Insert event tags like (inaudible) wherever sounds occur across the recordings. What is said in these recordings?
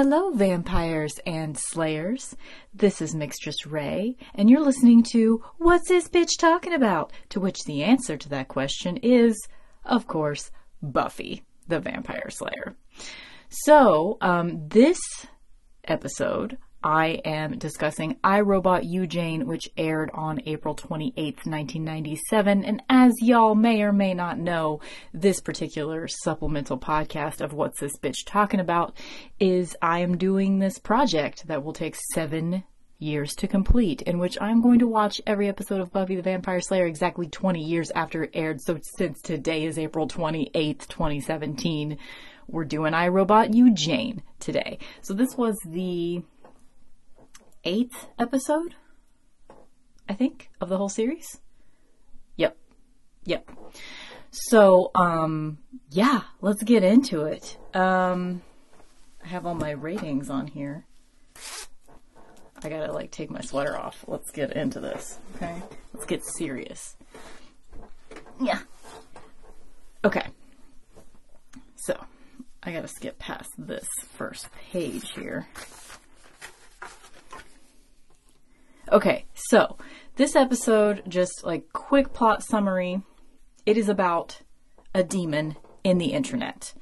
Hello, vampires and slayers. This is Mixtress Ray, and you're listening to What's This Bitch Talking About? To which the answer to that question is, of course, Buffy, the Vampire Slayer. So, um, this episode, I am discussing I Robot You Jane, which aired on April 28th, 1997. And as y'all may or may not know, this particular supplemental podcast of What's This Bitch Talking About is I am doing this project that will take seven years to complete, in which I'm going to watch every episode of Buffy the Vampire Slayer exactly 20 years after it aired. So since today is April 28th, 2017, we're doing I Robot You Jane today. So this was the eighth episode, I think, of the whole series. Yep. Yep. So, um, yeah, let's get into it. Um, I have all my ratings on here. I gotta like take my sweater off. Let's get into this. Okay. Let's get serious. Yeah. Okay. So, I gotta skip past this first page here. Okay, so this episode, just like quick plot summary, it is about a demon in the internet.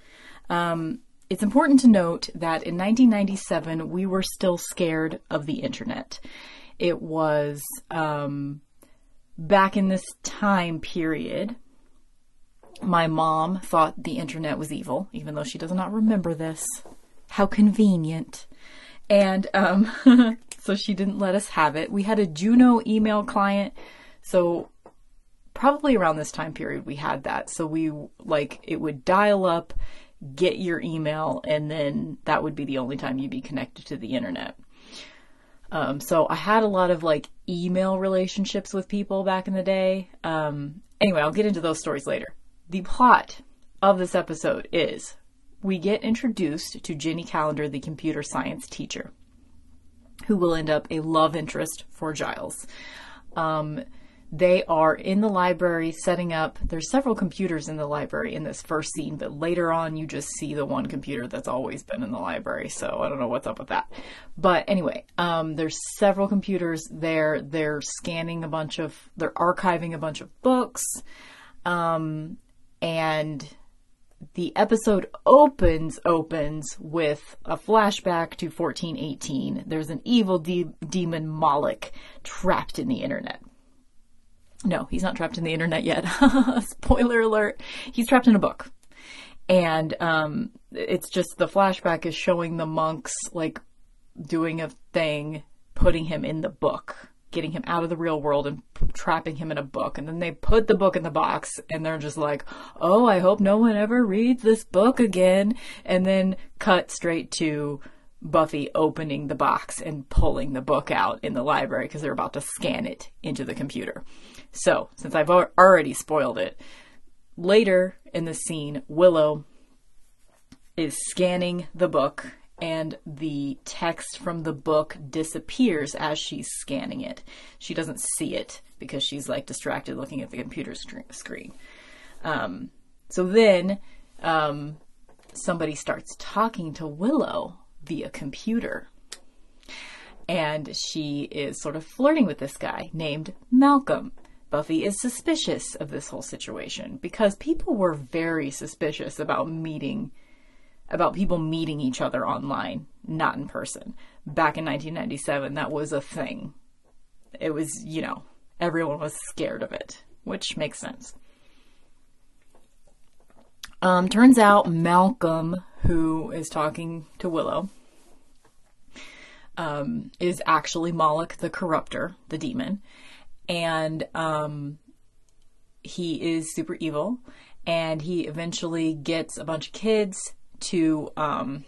Um, it's important to note that in 1997, we were still scared of the internet. It was um, back in this time period. My mom thought the internet was evil, even though she does not remember this. How convenient. And um, (laughs) so she didn't let us have it. We had a Juno email client, so probably around this time period we had that. So we like it would dial up, get your email, and then that would be the only time you'd be connected to the internet. Um, so I had a lot of like email relationships with people back in the day. Um, anyway, I'll get into those stories later. The plot of this episode is we get introduced to Jenny Calendar, the computer science teacher who will end up a love interest for Giles. Um, they are in the library setting up. There's several computers in the library in this first scene, but later on you just see the one computer that's always been in the library. So I don't know what's up with that. But anyway, um, there's several computers there. They're scanning a bunch of, they're archiving a bunch of books. Um, and the episode opens opens with a flashback to 1418. There's an evil de- demon Moloch trapped in the internet. No, he's not trapped in the internet yet. (laughs) Spoiler alert. He's trapped in a book. And um, it's just the flashback is showing the monks like doing a thing, putting him in the book getting him out of the real world and p- trapping him in a book. And then they put the book in the box and they're just like, oh, I hope no one ever reads this book again. And then cut straight to Buffy opening the box and pulling the book out in the library because they're about to scan it into the computer. So, since I've already spoiled it, later in the scene, Willow is scanning the book and the text from the book disappears as she's scanning it. She doesn't see it because she's like distracted looking at the computer screen. Um, so then um, somebody starts talking to Willow via computer. And she is sort of flirting with this guy named Malcolm. Buffy is suspicious of this whole situation because people were very suspicious about meeting about people meeting each other online, not in person. Back in 1997, that was a thing. It was, you know, everyone was scared of it, which makes sense. Um, turns out Malcolm, who is talking to Willow, um, is actually Moloch the Corruptor, the demon. And um, he is super evil. And he eventually gets a bunch of kids to um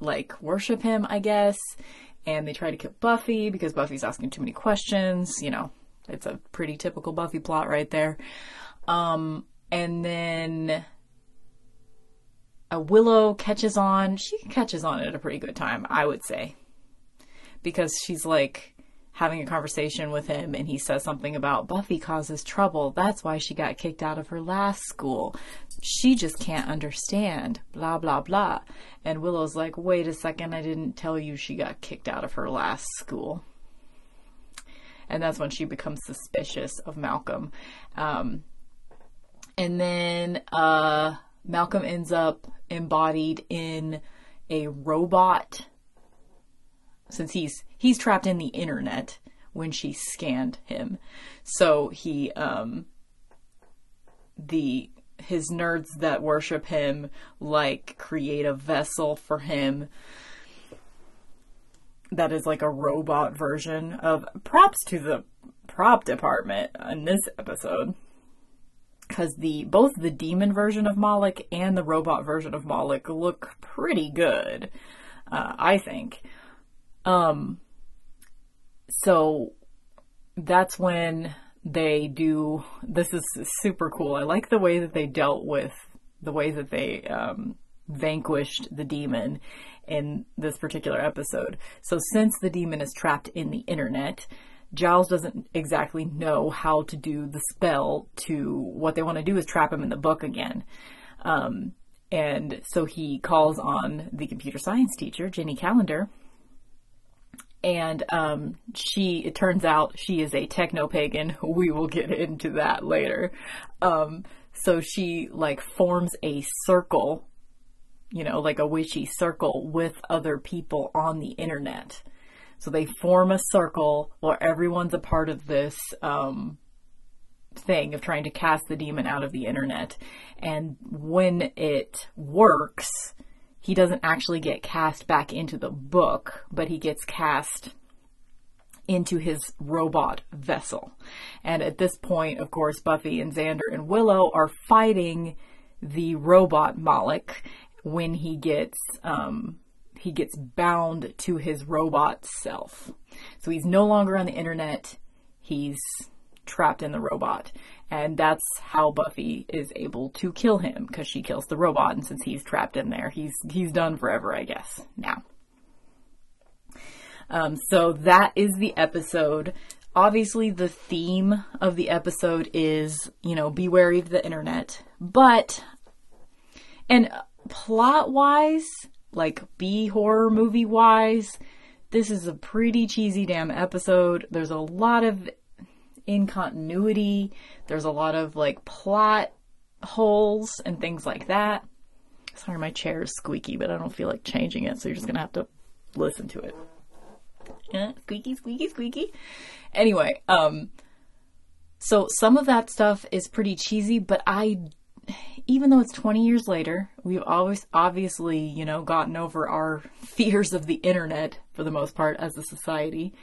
like worship him, I guess. And they try to kill Buffy because Buffy's asking too many questions. You know, it's a pretty typical Buffy plot right there. Um, and then a Willow catches on. She catches on at a pretty good time, I would say, because she's like having a conversation with him and he says something about Buffy causes trouble. That's why she got kicked out of her last school. She just can't understand. Blah, blah, blah. And Willow's like, wait a second, I didn't tell you she got kicked out of her last school. And that's when she becomes suspicious of Malcolm. Um, and then uh, Malcolm ends up embodied in a robot since he's he's trapped in the internet when she scanned him. So he um the his nerds that worship him like create a vessel for him that is like a robot version of props to the prop department in this episode because the both the demon version of Moloch and the robot version of Moloch look pretty good, uh, I think. Um, so that's when they do. This is super cool. I like the way that they dealt with the way that they um, vanquished the demon in this particular episode. So since the demon is trapped in the internet, Giles doesn't exactly know how to do the spell to what they want to do is trap him in the book again. Um, and so he calls on the computer science teacher, Jenny Calendar, and um, she it turns out she is a techno pagan. (laughs) We will get into that later. Um, so she like forms a circle you know like a witchy circle with other people on the internet. So they form a circle where everyone's a part of this um, thing of trying to cast the demon out of the internet. And when it works he doesn't actually get cast back into the book, but he gets cast into his robot vessel. And at this point, of course, Buffy and Xander and Willow are fighting the robot Moloch when he gets um, he gets bound to his robot self. So he's no longer on the internet. He's trapped in the robot. And that's how Buffy is able to kill him because she kills the robot. And since he's trapped in there, he's he's done forever, I guess. Now. Um, so that is the episode. Obviously, the theme of the episode is, you know, be wary of the internet. But, and plot wise, like B horror movie wise, this is a pretty cheesy damn episode. There's a lot of in continuity. There's a lot of like plot holes and things like that. Sorry, my chair is squeaky, but I don't feel like changing it, so you're just gonna have to listen to it. Yeah, squeaky, squeaky, squeaky. Anyway, um, so some of that stuff is pretty cheesy, but I, even though it's 20 years later, we've always obviously, you know, gotten over our (laughs) fears of the internet for the most part as a society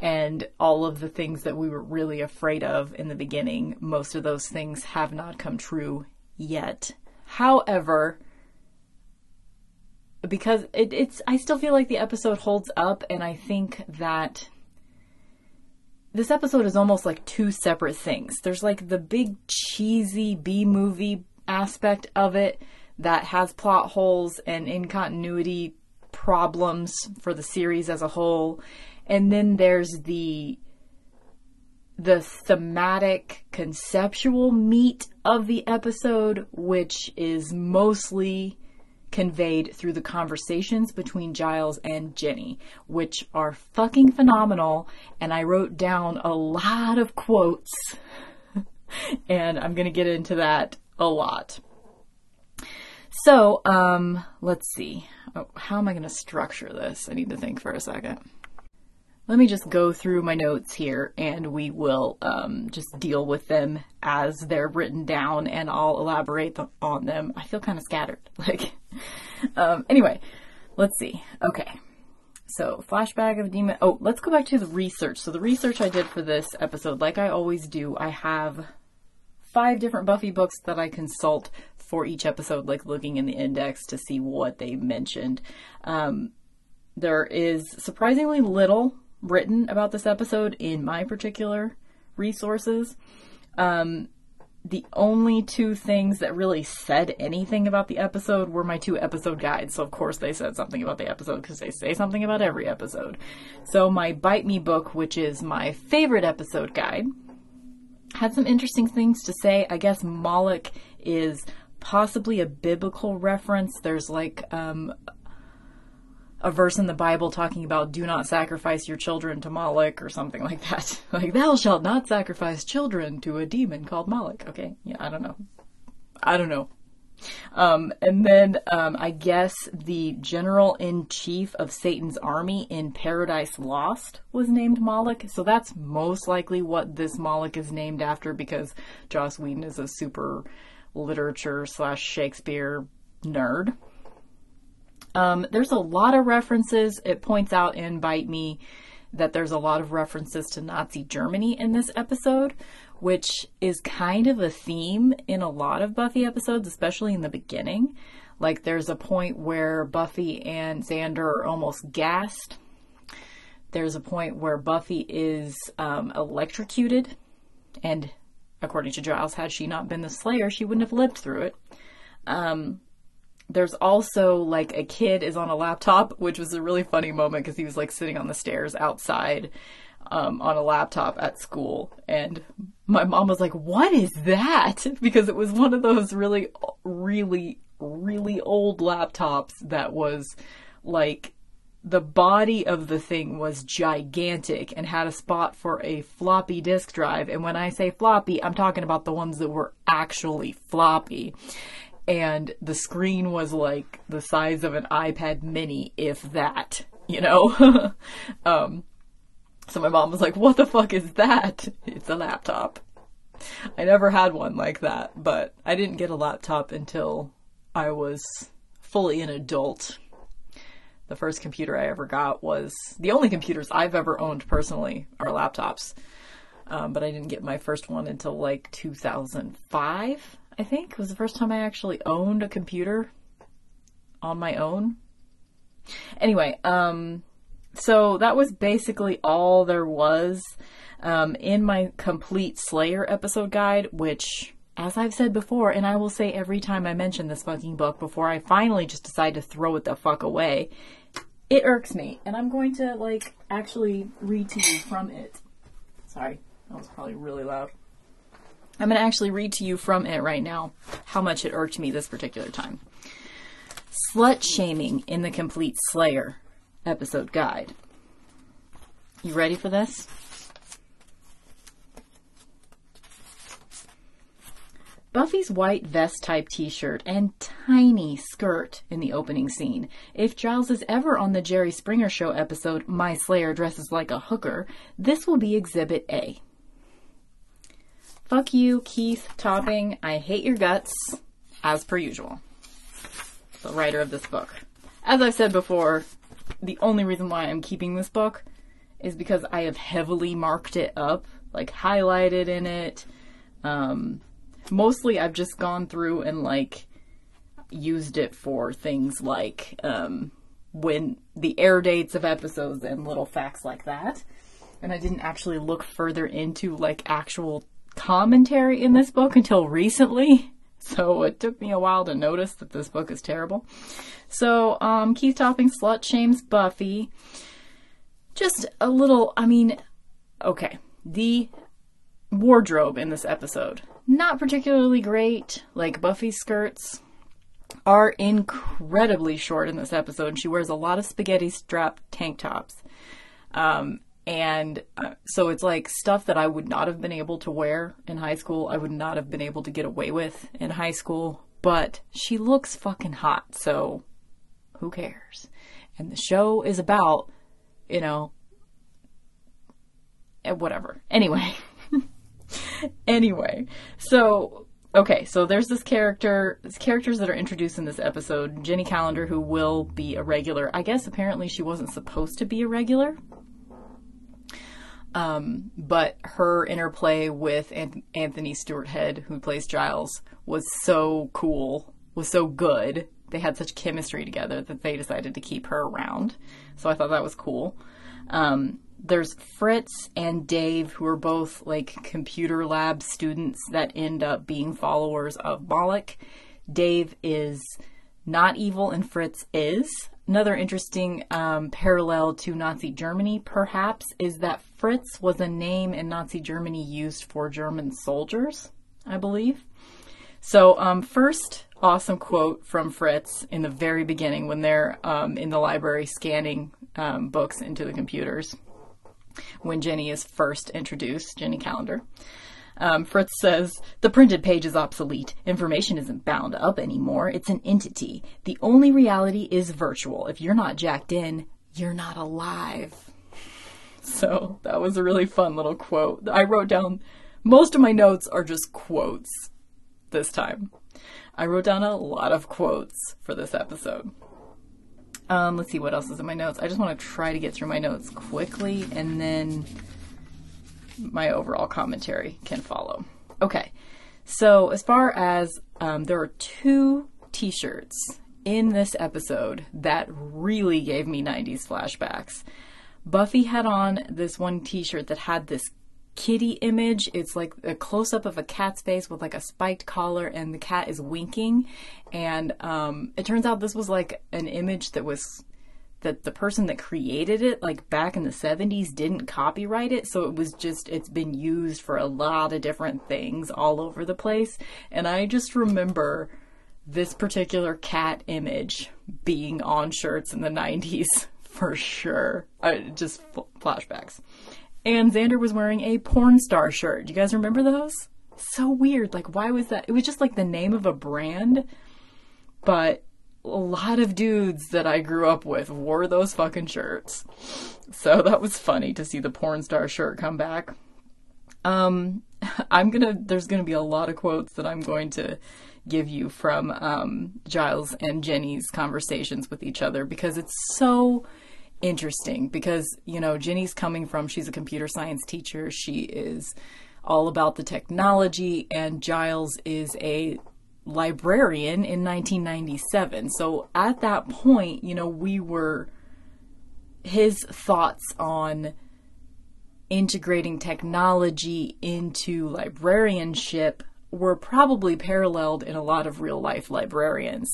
and all of the things that we were really afraid of in the beginning, most of those things have not come true yet. However, because it, it's, I still feel like the episode holds up, and I think that this episode is almost like two separate things. There's like the big cheesy B movie aspect of it that has plot holes and incontinuity problems for the series as a whole and then there's the the thematic conceptual meat of the episode which is mostly conveyed through the conversations between Giles and Jenny, which are fucking phenomenal. And I wrote down a lot of quotes, (laughs) and I'm going to get into that a lot. So, um, let's see. Oh, how am I going to structure this? I need to think for a second let me just go through my notes here and we will um, just deal with them as they're written down and I'll elaborate on them. I feel kind of scattered. (laughs) Like, um, anyway, let's see. Okay. So, flashback of demon. Oh, let's go back to the research. So, the research I did for this episode, like I always do, I have five different Buffy books that I consult for each episode, like looking in the index to see what they mentioned. Um, there is surprisingly little written about this episode in my particular resources. Um, the only two things that really said anything about the episode were my two episode guides. So, of course, they said something about the episode because they say something about every episode. So, my Bite Me book, which is my favorite episode guide, had some interesting things to say. I guess Moloch is possibly a biblical reference. There's like um, a verse in the Bible talking about do not sacrifice your children to Moloch or something (laughs) like that. like, thou shalt not sacrifice children to a demon called Moloch. Okay, yeah, I don't know. I don't know. Um, and then um, I guess the general in chief of Satan's army in Paradise Lost was named Moloch. So that's most likely what this Moloch is named after because Joss Whedon is a super literature slash Shakespeare nerd. Um, there's a lot of references. It points out in Bite Me that there's a lot of references to Nazi Germany in this episode, which is kind of a theme in a lot of Buffy episodes, especially in the beginning. Like there's a point where Buffy and Xander are almost gassed. There's a point where Buffy is um, electrocuted, and according to Giles, had she not been the Slayer, she wouldn't have lived through it. Um, there's also like a kid is on a laptop, which was a really funny moment because he was like sitting on the stairs outside um, on a laptop at school. And my mom was like, What is that? (laughs) Because it was one of those really, really, really old laptops that was like the body of the thing was gigantic and had a spot for a floppy disk drive. And when I say floppy, I'm talking about the ones that were actually floppy and the screen was like the size of an iPad mini, if that, you know? (laughs) um, so my mom was like, what the fuck is that? (laughs) It's a laptop. I never had one like that, but I didn't get a laptop until I was fully an adult. The first computer I ever got was the only computers I've ever owned personally are laptops. Um, but I didn't get my first one until like 2005. I think, it was the first time I actually owned a computer on my own. Anyway, um, so that was basically all there was um, in my complete Slayer episode guide, which, as I've said before, and I will say every time I mention this fucking book before I finally just decide to throw it the fuck away, it irks me. And I'm going to, like, actually read to you from it. Sorry, that was probably really loud. I'm going to actually read to you from it right now how much it irked me this particular time. Slut shaming in the Complete Slayer episode guide. You ready for this? Buffy's white vest type t shirt and tiny skirt in the opening scene. If Giles is ever on the Jerry Springer Show episode, My Slayer Dresses Like a Hooker, this will be Exhibit A. Fuck you, Keith Topping. I hate your guts, as per usual. The writer of this book. As I've said before, the only reason why I'm keeping this book is because I have heavily marked it up, like highlighted in it. Um, mostly I've just gone through and like used it for things like um, when the air dates of episodes and little facts like that. And I didn't actually look further into like actual commentary in this book until recently. (laughs) So it took me a while to notice that this book is terrible. So, um, Keith Topping slut shames Buffy. Just a little, I mean, okay. The wardrobe in this episode, not particularly great. Like, Buffy's skirts are incredibly short in this episode. She wears a lot of spaghetti strap tank tops. Um, and uh, so it's like stuff that I would not have been able to wear in high school. I would not have been able to get away with in high school. But she looks fucking hot, so who cares? And the show is about, you know, eh, whatever. Anyway. (laughs) anyway, so okay, so there's this character, these characters that are introduced in this episode. Jenny Calendar, who will be a regular. I guess apparently she wasn't supposed to be a regular, um, but her interplay with Anthony Stewart Head, who plays Giles, was so cool, was so good they had such chemistry together that they decided to keep her around. So I thought that was cool. Um, there's Fritz and Dave, who are both like computer lab students that end up being followers of Moloch. Dave is not evil and Fritz is. Another interesting um, parallel to Nazi Germany, perhaps, is that Fritz was a name in Nazi Germany used for German soldiers, I believe. So, um, first awesome quote from Fritz in the very beginning when they're um, in the library scanning um, books into the computers when Jenny is first introduced, Jenny Calendar. Um, Fritz says, The printed page is obsolete. Information isn't bound up anymore. It's an entity. The only reality is virtual. If you're not jacked in, you're not alive. (laughs) So that was a really fun little quote. I wrote down, most of my notes are just quotes this time. I wrote down a lot of quotes for this episode. Um, let's see what else is in my notes. I just want to try to get through my notes quickly and then my overall commentary can follow. Okay, so as far as um, there are two t shirts in this episode that really gave me 90s flashbacks. Buffy had on this one t shirt that had this kitty image. It's like a close up of a cat's face with like a spiked collar, and the cat is winking. And um, it turns out this was like an image that was that the person that created it, like back in the 70s, didn't copyright it. So it was just, it's been used for a lot of different things all over the place. And I just remember this particular cat image being on shirts in the 90s (laughs) for sure. Uh, just f- flashbacks. And Xander was wearing a porn star shirt. Do you guys remember those? So weird. Like, why was that? It was just like the name of a brand, but a lot of dudes that I grew up with wore those fucking shirts. So that was funny to see the porn star shirt come back. Um, (laughs) I'm gonna, there's gonna be a lot of quotes that I'm going to give you from um, Giles and Jenny's conversations with each other because it's so interesting. Because, you know, Jenny's coming from, she's a computer science teacher, she is all about the technology, and Giles is a librarian in 1997. So at that point, you know, we were his thoughts on integrating technology into librarianship were probably paralleled in a lot of real life librarians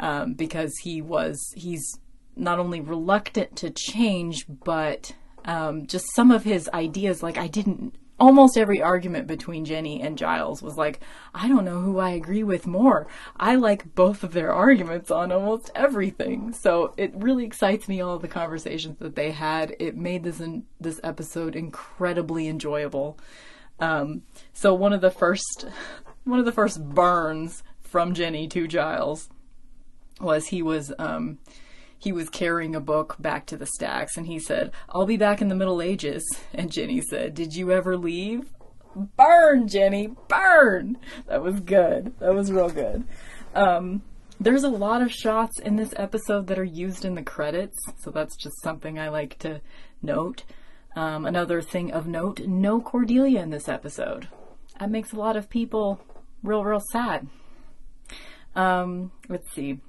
um, because he was he's not only reluctant to change but um, just some of his ideas like i didn't almost every argument between Jenny and Giles was like, I don't know who I agree with more. I like both of their arguments on almost everything. So it really excites me all the conversations that they had. It made this in, this episode incredibly enjoyable. Um, so one of the first (laughs) one of the first burns from Jenny to Giles was he was um, he was carrying a book back to the stacks and he said, I'll be back in the Middle Ages. (laughs) And Jenny said, Did you ever leave? Burn, Jenny, burn! That was good. That was real good. Um, there's a lot of shots in this episode that are used in the credits, so that's just something I like to note. Um, another thing of note no Cordelia in this episode. That makes a lot of people real, real sad. Um, let's see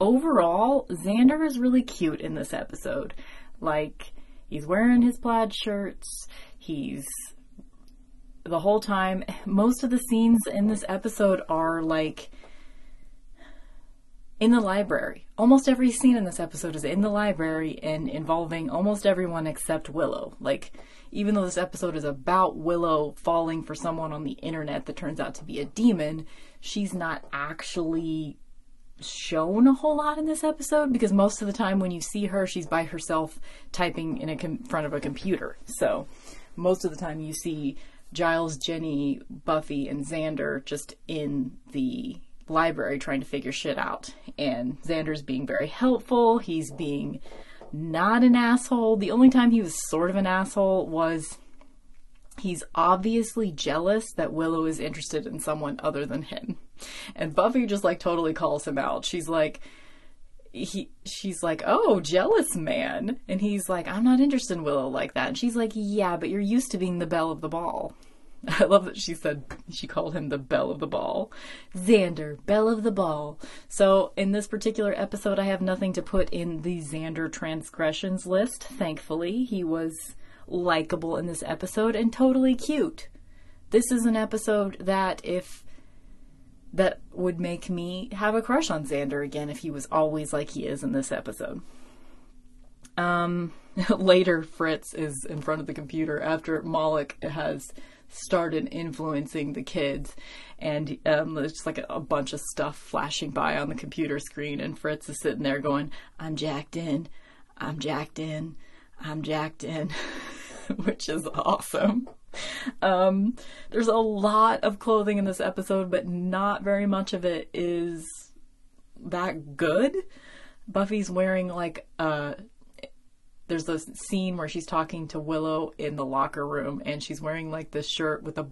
overall, Xander is really cute in this episode. Like, he's wearing his plaid shirts, he's the whole time. Most of the scenes in this episode are like in the library. Almost every scene in this episode is in the library and involving almost everyone except Willow. Like, even though this episode is about Willow falling for someone on the internet that turns out to be a demon, she's not actually shown a whole lot in this episode because most of the time when you see her, she's by herself typing in a com- front of a computer. So most of the time you see Giles, Jenny, Buffy, and Xander just in the library trying to figure shit out. And Xander's being very helpful. He's being not an asshole. The only time he was sort of an asshole was he's obviously jealous that Willow is interested in someone other than him. And Buffy just like totally calls him out. She's like, he she's like, "Oh, jealous man." And he's like, "I'm not interested in Willow like that." And she's like, "Yeah, but you're used to being the belle of the ball." (laughs) I love that she said she called him the belle of the ball. Xander, belle of the ball. So in this particular episode, I have nothing to put in the Xander transgressions list. Thankfully, he was likable in this episode and totally cute. This is an episode that if that would make me have a crush on Xander again if he was always like he is in this episode. Um, (laughs) later, Fritz is in front of the computer after Moloch has started influencing the kids, and um, there's just like a, a bunch of stuff flashing by on the computer screen, and Fritz is sitting there going, "I'm jacked in, I'm jacked in, I'm jacked in," (laughs) which is awesome. (laughs) Um, there's a lot of clothing in this episode, but not very much of it is that good. Buffy's wearing like a there's this scene where she's talking to Willow in the locker room and she's wearing like this shirt with a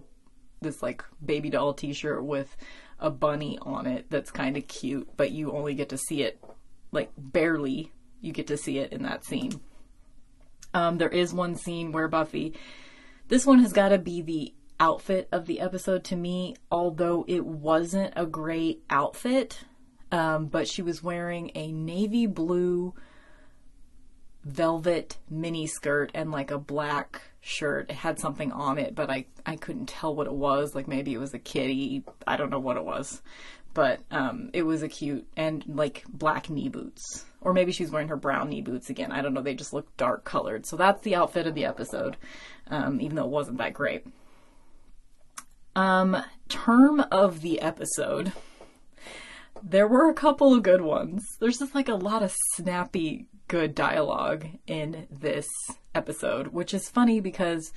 this like baby doll t-shirt with a bunny on it that's kind of cute, but you only get to see it like barely you get to see it in that scene. Um, there is one scene where Buffy this one has got to be the outfit of the episode to me, although it wasn't a great outfit. Um, but she was wearing a navy blue velvet mini skirt and like a black shirt. It had something on it, but I, I couldn't tell what it was. Like maybe it was a kitty. I don't know what it was. But um, it was a cute and like black knee boots. Or maybe she's wearing her brown knee boots again. I don't know. They just look dark colored. So that's the outfit of the episode, um, even though it wasn't that great. Um, term of the episode. There were a couple of good ones. There's just like a lot of snappy good dialogue in this episode, which is funny because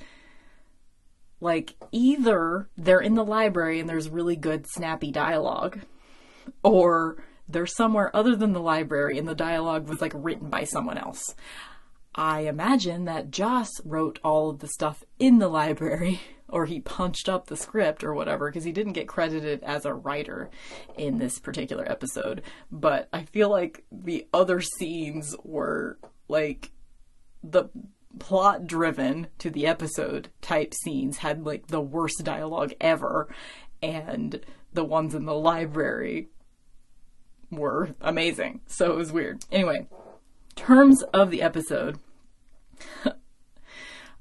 like either they're in the library and there's really good snappy dialogue or they're somewhere other than the library and the dialogue was like written by someone else. I imagine that Joss wrote all of the stuff in the library (laughs) or he punched up the script or whatever because he didn't get credited as a writer in this particular episode. But I feel like the other scenes were like the plot driven to the episode type scenes had like the worst dialogue ever and the ones in the library were amazing. So it was weird. Anyway, terms of the episode (laughs)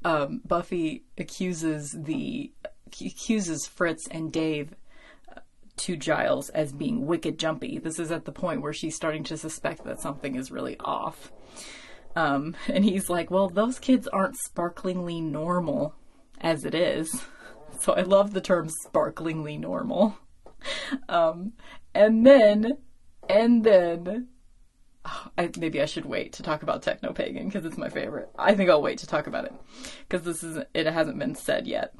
um, Buffy accuses the accuses Fritz and Dave uh, to Giles as being wicked jumpy. This is at the point where she's starting to suspect that something is really off. Um, (laughs) and he's like, "Well, those kids aren't sparklingly normal as it is." (laughs) So I love the term "sparklingly normal." Um, and then, and then (sighs) I, maybe I should wait to talk about techno pagan because it's my favorite. I think I'll wait to talk about it because this is it hasn't been said yet.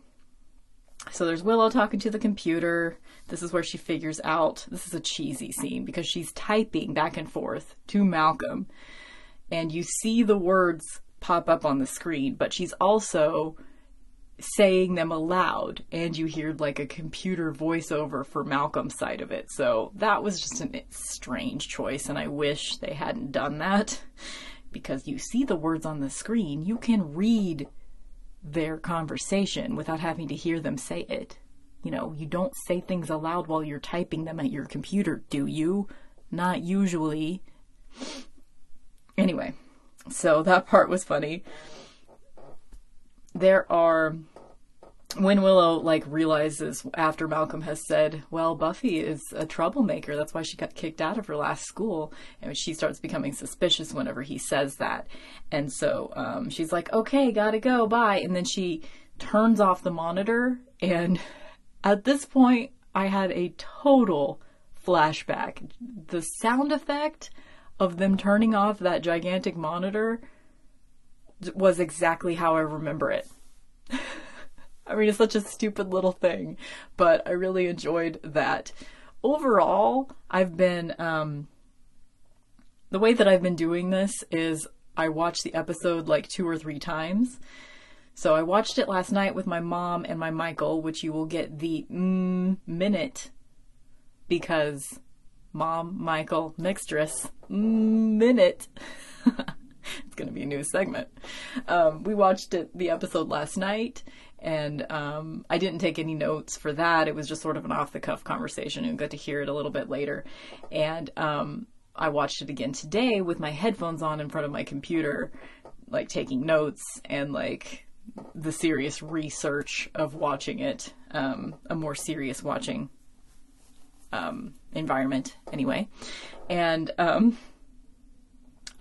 So there's Willow talking to the computer. This is where she figures out this is a cheesy scene because she's typing back and forth to Malcolm, and you see the words pop up on the screen, but she's also saying them aloud and you hear like a computer voiceover for Malcolm's side of it. So that was just a strange choice and I wish they hadn't done that because you see the words on the screen, you can read their conversation without having to hear them say it. You know, you don't say things aloud while you're typing them at your computer, do you? Not usually. Anyway, so that part was funny. There are when Willow like realizes after Malcolm has said, "Well, Buffy is a troublemaker. That's why she got kicked out of her last school," and she starts becoming suspicious whenever he says that, and so um, she's like, "Okay, gotta go, bye," and then she turns off the monitor, and at this point, I had a total flashback. The sound effect of them turning off that gigantic monitor was exactly how I remember it. (laughs) I mean, it's such a stupid little thing, but I really enjoyed that. Overall, I've been, um, the way that I've been doing this is I watch the episode like two or three times. So I watched it last night with my mom and my Michael, which you will get the mm, minute because mom, Michael, mixtress, mm, minute. (laughs) it's going to be a new segment. Um, we watched it, the episode last night, and um, I didn't take any notes for that. It was just sort of an off the cuff conversation, and got to hear it a little bit later. And um, I watched it again today with my headphones on in front of my computer, like taking notes and like the serious research of watching it, um, a more serious watching um, environment anyway. And um,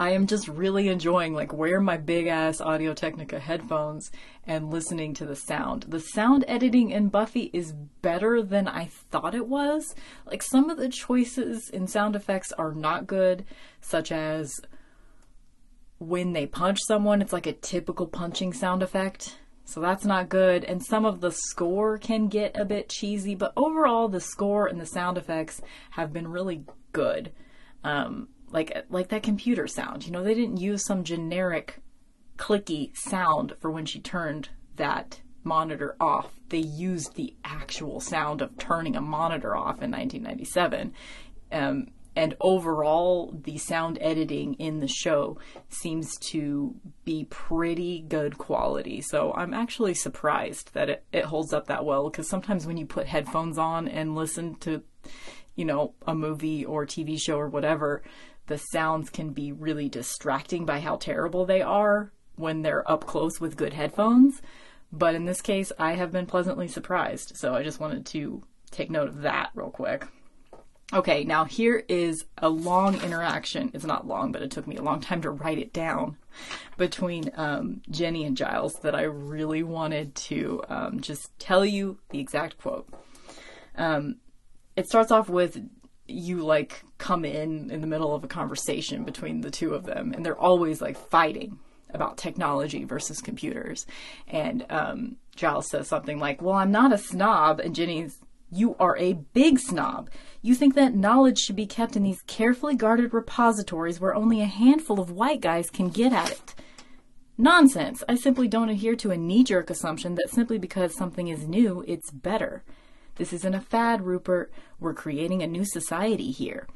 I am just really enjoying like wearing my big ass Audio Technica headphones and listening to the sound. The sound editing in Buffy is better than I thought it was. Like some of the choices in sound effects are not good, such as when they punch someone, it's like a typical punching sound effect. So that's not good. And some of the score can get a bit cheesy, but overall, the score and the sound effects have been really good. Um, like like that computer sound. You know, they didn't use some generic clicky sound for when she turned that monitor off. They used the actual sound of turning a monitor off in 1997. Um, and overall, the sound editing in the show seems to be pretty good quality. So I'm actually surprised that it, it holds up that well because sometimes when you put headphones on and listen to, you know, a movie or TV show or whatever, the sounds can be really distracting by how terrible they are when they're up close with good headphones. But in this case, I have been pleasantly surprised. So I just wanted to take note of that real quick. Okay, now here is a long interaction. It's not long, but it took me a long time to write it down between um, Jenny and Giles that I really wanted to um, just tell you the exact quote. Um, it starts off with you like come in in the middle of a conversation between the two of them, and they're always like fighting about technology versus computers. And um, Giles says something like, Well, I'm not a snob. And Jenny's you are a big snob. You think that knowledge should be kept in these carefully guarded repositories where only a handful of white guys can get at it. Nonsense. I simply don't adhere to a knee jerk assumption that simply because something is new, it's better. This isn't a fad, Rupert. We're creating a new society here.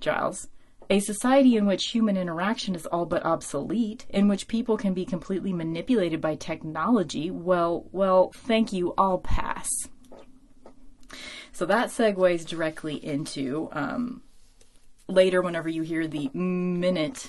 Giles. A society in which human interaction is all but obsolete, in which people can be completely manipulated by technology, well, well, thank you, I'll pass. So that segues directly into um, later, whenever you hear the minute,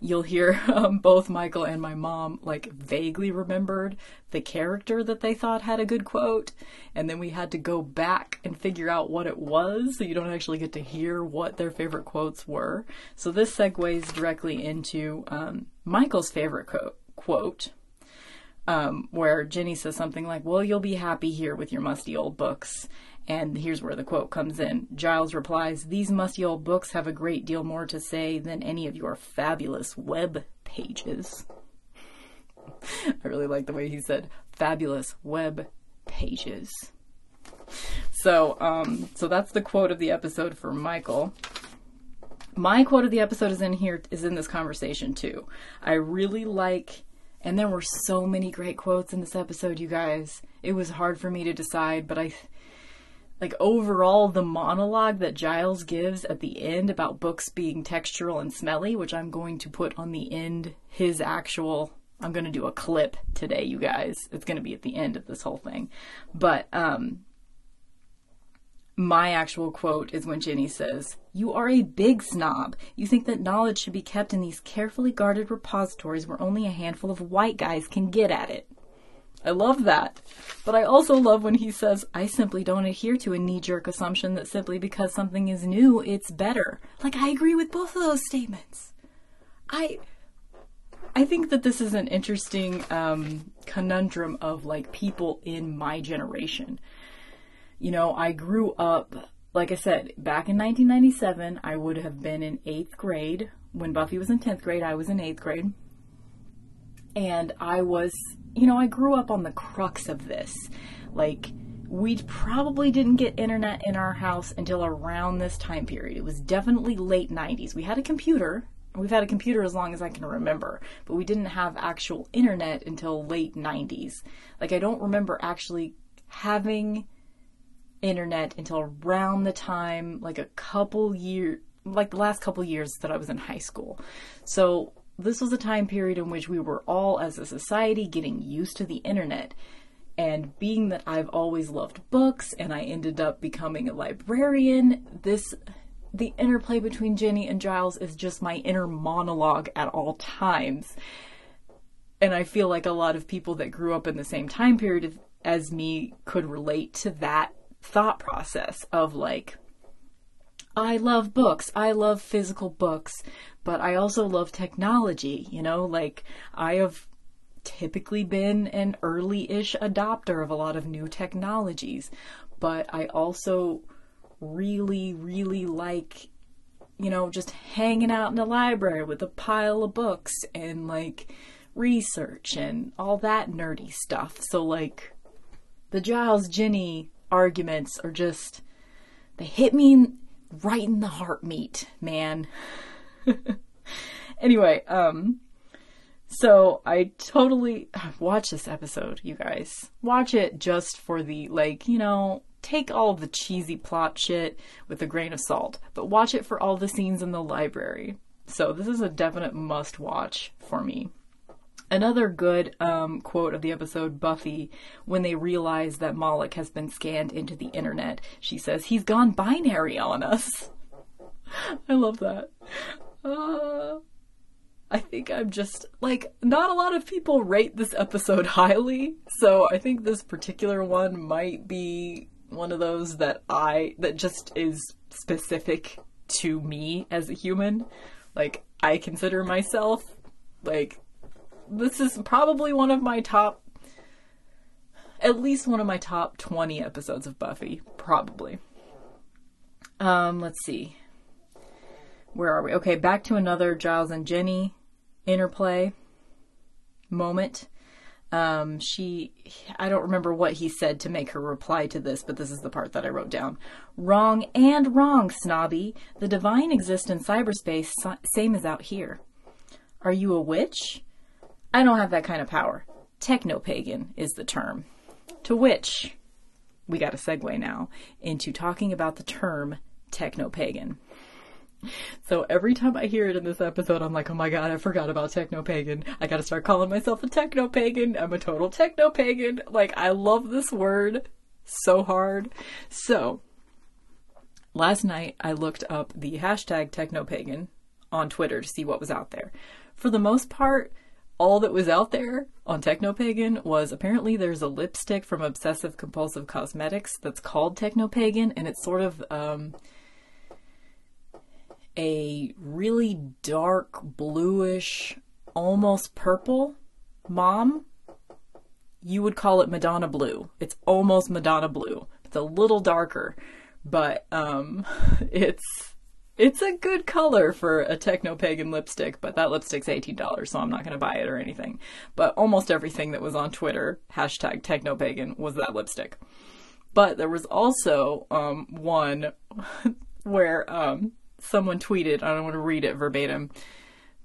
you'll hear (laughs) um, both Michael and my mom like vaguely remembered the character that they thought had a good quote, and then we had to go back and figure out what it was, so you don't actually get to hear what their favorite quotes were. So this segues directly into um, Michael's favorite co- quote. Um, where Jenny says something like, Well, you'll be happy here with your musty old books. And here's where the quote comes in. Giles replies, These musty old books have a great deal more to say than any of your fabulous web pages. (laughs) I really like the way he said fabulous web pages. So, um, so that's the quote of the episode for Michael. My quote of the episode is in here, is in this conversation too. I really like, and there were so many great quotes in this episode, you guys. It was hard for me to decide, but I, like overall the monologue that Giles gives at the end about books being textural and smelly, which I'm going to put on the end his actual I'm going to do a clip today, you guys. It's going to be at the end of this whole thing. But um my actual quote is when Jenny says, You are a big snob. You think that knowledge should be kept in these carefully guarded repositories where only a handful of white guys can get at it. I love that. But I also love when he says, I simply don't adhere to a knee jerk assumption that simply because something is new, it's better. Like, I agree with both of those statements. I. I think that this is an interesting um, conundrum of like people in my generation. You know, I grew up, like I said, back in 1997, I would have been in eighth grade. When Buffy was in 10th grade, I was in eighth grade. And I was you know, I grew up on the crux of this. Like, we probably didn't get internet in our house until around this time period. It was definitely late 90s. We had a computer. We've had a computer as long as I can remember, but we didn't have actual internet until late 90s. Like, I don't remember actually having internet until around the time, like a couple years, like the last couple years that I was in high school. So this was a time period in which we were all, as a society, getting used to the internet. And being that I've always loved books and I ended up becoming a librarian, this the interplay between Jenny and Giles is just my inner monologue at all times. And I feel like a lot of people that grew up in the same time period as me could relate to that thought process of like, I love books. I love physical books, but I also love technology. You know, like I have typically been an early ish adopter of a lot of new technologies, but I also really, really like, you know, just hanging out in the library with a pile of books and like research and all that nerdy stuff. So, like, the Giles Ginny arguments are just, they hit me right in the heart meat, man. (laughs) anyway, um, so I totally (sighs) watch this episode, you guys. Watch it just for the like, you know, take all the cheesy plot shit with a grain of salt, but watch it for all the scenes in the library. So this is a definite must watch for me. Another good um, quote of the episode Buffy, when they realize that Moloch has been scanned into the internet, she says, He's gone binary on us. (laughs) I love that. Uh, I think I'm just, like, not a lot of people rate this episode (laughs) highly, so I think this particular one might be one of those that I that just is specific to me as a human. Like I consider myself like this is probably one of my top at least one of my top 20 episodes of Buffy, probably. Um, let's see. Where are we? Okay, back to another Giles and Jenny interplay moment. Um, she, I don't remember what he said to make her reply to this, but this is the part that I wrote down. Wrong and wrong, snobby. The divine exists in cyberspace, same as out here. Are you a witch? I don't have that kind of power. Techno pagan is the term. To which we got a segue now into talking about the term techno pagan. So every time I hear it in this episode, I'm like, oh my god, I forgot about techno pagan. I gotta start calling myself a techno pagan. I'm a total techno pagan. Like, I love this word so hard. So, last night I looked up the hashtag techno pagan on Twitter to see what was out there. For the most part, all that was out there on Technopagan was apparently there's a lipstick from Obsessive Compulsive Cosmetics that's called Technopagan, and it's sort of um, a really dark bluish, almost purple mom. You would call it Madonna blue. It's almost Madonna blue. It's a little darker, but um, (laughs) it's it's a good color for a techno pagan lipstick, but that lipstick's $18, so I'm not going to buy it or anything. But almost everything that was on Twitter, hashtag techno pagan, was that lipstick. But there was also um, one (laughs) where um, someone tweeted, I don't want to read it verbatim.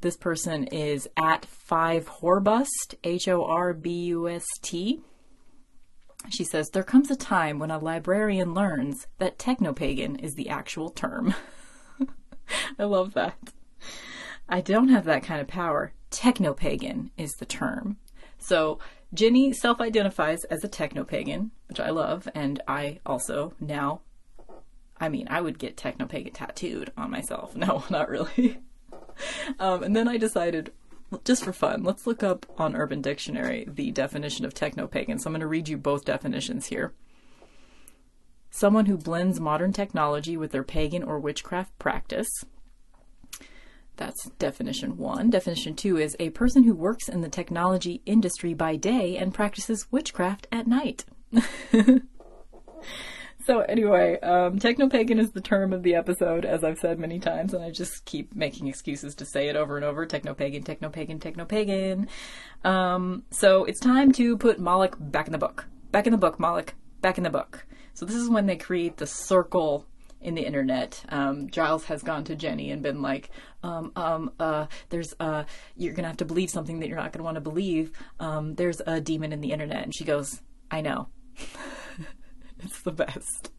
This person is at 5 Horbust, H O R B U S T. She says, There comes a time when a librarian learns that techno pagan is the actual term. (laughs) (laughs) I love that. I don't have that kind of power. Technopagan is the term. So Ginny self identifies as a technopagan, which I love, and I also now I mean, I would get Technopagan tattooed on myself. (laughs) No, not really. (laughs) um, and then I decided, just for fun, let's look up on Urban Dictionary the definition of technopagan. So I'm going to read you both definitions here. Someone who blends modern technology with their pagan or witchcraft practice. That's definition one. Definition two is a person who works in the technology industry by day and practices witchcraft at night. (laughs) So anyway, um, technopagan is the term of the episode, as I've said many times, and I just keep making excuses to say it over and over. techno-pagan Technopagan, technopagan, technopagan. Um, so it's time to put Moloch back in the book. Back in the book, Moloch. Back in the book. So this is when they create the circle in the internet. Um, Giles has gone to Jenny and been like, um, um, uh, there's, uh, you're gonna have to believe something that you're not gonna want to believe. Um, there's a demon in the internet. And she goes, I know. (laughs) It's the best.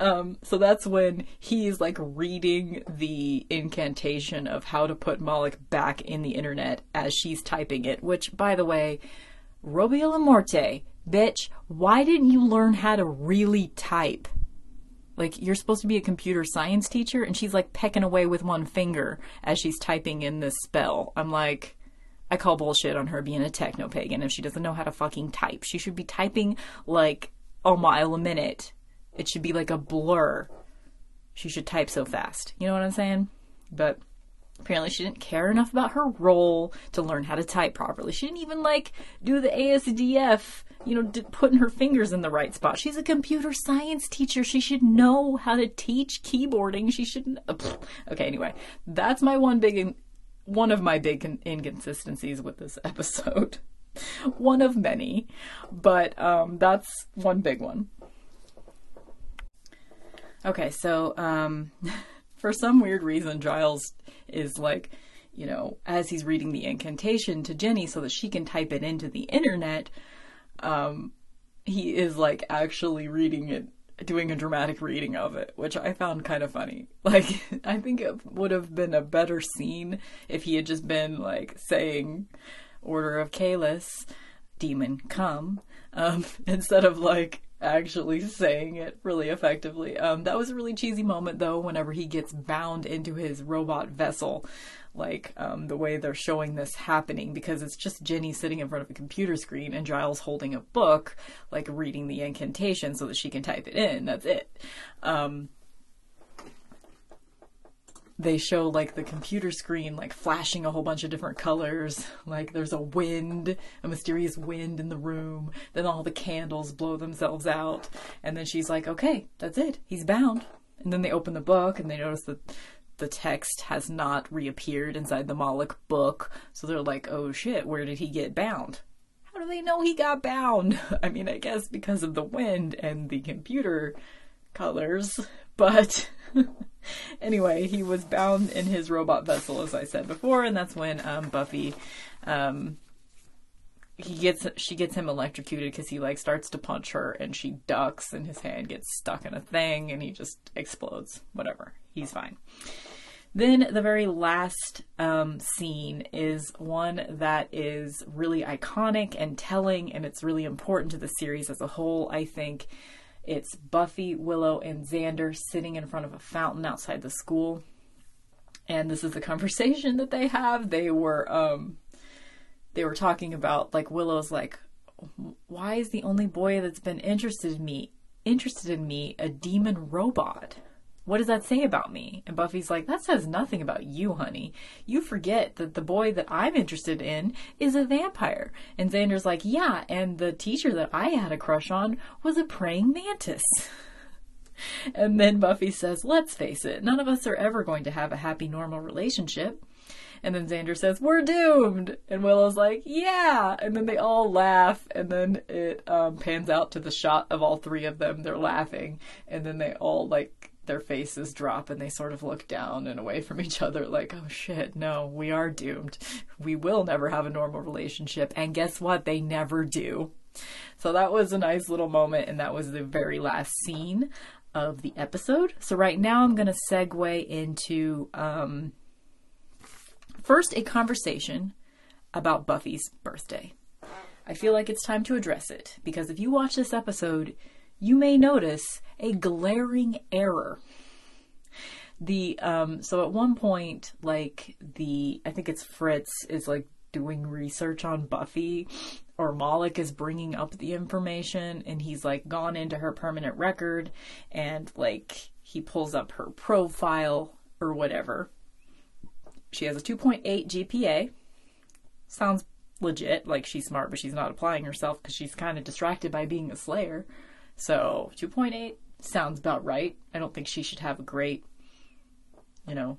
um, so that's when he's like reading the incantation of how to put Moloch back in the internet as she's typing it, which, by the way, Robia Morte, bitch, why didn't you learn how to really type? Like, you're supposed to be a computer science teacher, and she's like pecking away with one finger as she's typing in this spell. I'm like, I call bullshit on her being a techno pagan if she doesn't know how to fucking type. She should be typing like a mile a minute. It should be like a blur. She should type so fast. You know what I'm saying? But apparently she didn't care enough about her role to learn how to type properly. She didn't even like do the ASDF, you know, putting her fingers in the right spot. She's a computer science teacher. She should know how to teach keyboarding. She shouldn't. Uh, okay, anyway, that's my one big, one of my big in- inconsistencies with this episode. (laughs) one of many, but um, that's one big one. Okay, so um, (laughs) for some weird reason, Giles is like, you know, as he's reading the incantation to Jenny so that she can type it into the internet, um, he is like actually reading it, doing a dramatic reading of it, which I found kind of funny. (laughs) Like, I think it would have been a better scene if he had just been like saying, Order of Kalis, demon come, um, (laughs) instead of like actually saying it really effectively. Um, that was a really cheesy moment though, whenever he gets bound into his robot vessel, like um, the way they're showing this happening, because it's just Jenny sitting in front of a computer screen and Giles holding a book, like reading the incantation so that she can type it in. That's it. Um, they show like the computer screen like flashing a whole bunch of different colors. (laughs) Like there's a wind, a mysterious wind in the room. Then all the candles blow themselves out. And then she's like, okay, that's it. He's bound. And then they open the book and they notice that the text has not reappeared inside the Moloch book. So they're like, oh shit, where did he get bound? How do they know he got bound? (laughs) I mean, I guess because of the wind and the computer colors, (laughs) but (laughs) anyway, he was bound in his robot vessel, as I said before, and that's when um, Buffy, um, he gets she gets him electrocuted because he like starts to punch her, and she ducks, and his hand gets stuck in a thing, and he just explodes. Whatever, he's fine. Then the very last um, scene is one that is really iconic and telling, and it's really important to the series as a whole. I think it's Buffy, Willow, and Xander sitting in front of a fountain outside the school. And this is the (laughs) conversation that they have. They were um they were talking about like Willow's like why is the only boy that's been interested in me interested in me a demon robot? What does that say about me? And Buffy's like, that says nothing about you, honey. You forget that the boy that I'm interested in is a vampire. And Xander's like, yeah, and the teacher that I had a crush on was a praying mantis. (laughs) and then Buffy says, let's face it, none of us are ever going to have a happy, normal relationship. And then Xander says, We're doomed. And Willow's like, Yeah. And then they all laugh. And then it um, pans out to the shot of all three of them. They're laughing. And then they all, like, their faces drop and they sort of look down and away from each other, like, Oh shit, no, we are doomed. We will never have a normal relationship. And guess what? They never do. So that was a nice little moment. And that was the very last scene of the episode. So right now I'm going to segue into. Um, First, a conversation about Buffy's birthday. I feel like it's time to address it because if you watch this episode, you may notice a glaring error. The um so at one point like the I think it's Fritz is like doing research on Buffy or Moloch is bringing up the information and he's like gone into her permanent record and like he pulls up her profile or whatever she has a 2.8 GPA. Sounds legit, like she's smart, but she's not applying herself because she's kind of distracted by being a slayer. So 2.8 sounds about right. I don't think she should have a great, you know,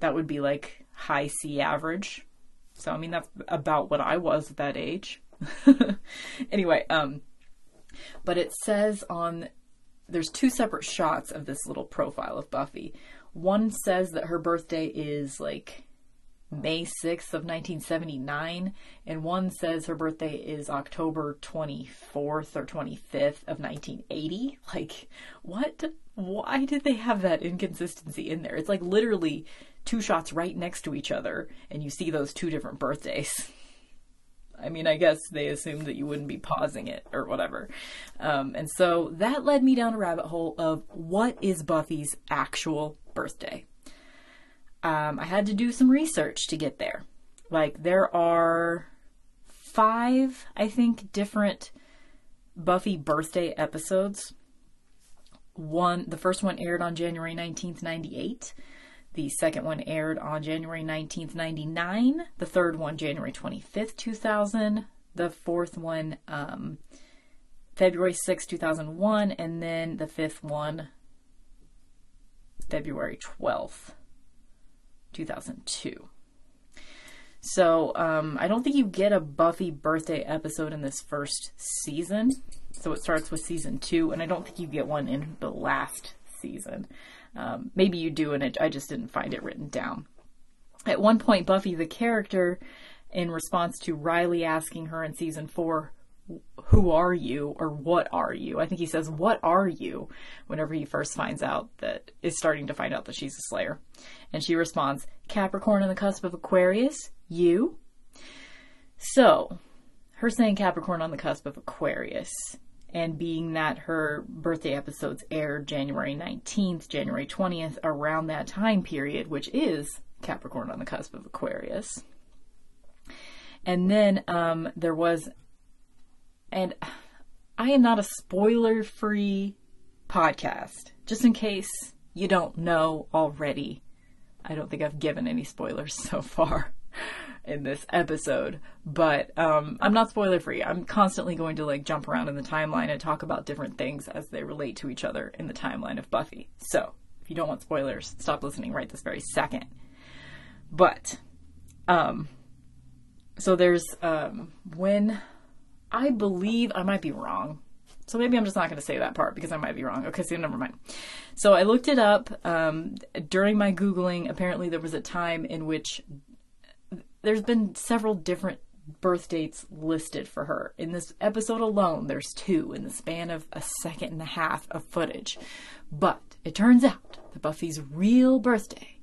that would be like high C average. So I mean that's about what I was at that age. (laughs) anyway, um but it says on there's two separate shots of this little profile of Buffy one says that her birthday is like May 6th of 1979, and one says her birthday is October 24th or 25th of 1980. Like, what? Why did they have that inconsistency in there? It's like literally two shots right next to each other, and you see those two different birthdays. I mean, I guess they assumed that you wouldn't be pausing it or whatever. Um, and so that led me down a rabbit hole of what is Buffy's actual birthday. Um, I had to do some research to get there. Like, there are five, I think, different Buffy birthday episodes. One, the first one aired on January 19th, 98. The second one aired on January 19th, 99. The third one, January 25th, 2000. The fourth one, um, February 6th, 2001. And then the fifth one, February 12th, 2002. So um, I don't think you get a Buffy birthday episode in this first season. So it starts with season two, and I don't think you get one in the last season. Um, maybe you do, and it, I just didn't find it written down. At one point, Buffy, the character, in response to Riley asking her in season four, who are you or what are you? I think he says, what are you? Whenever he first finds out that is starting to find out that she's a slayer. And she responds, Capricorn on the cusp of Aquarius, you? So, her saying Capricorn on the cusp of Aquarius and being that her birthday episodes aired January 19th, January 20th, around that time period, which is Capricorn on the cusp of Aquarius. And then um, there was, and I am not a spoiler free podcast, just in case you don't know already. I don't think I've given any spoilers so far in this episode, but um, I'm not spoiler free. I'm constantly going to like jump around in the timeline and talk about different things as they relate to each other in the timeline of Buffy. So if you don't want spoilers, stop listening right this very second. But, um, so there's um, when I believe I might be wrong. So maybe I'm just not going to say that part because I might be wrong. Okay, so never mind. So I looked it up um, during my googling. Apparently, there was a time in which there's been several different birth dates listed for her. In this episode alone, there's two in the span of a second and a half of footage. But it turns out that Buffy's real birthday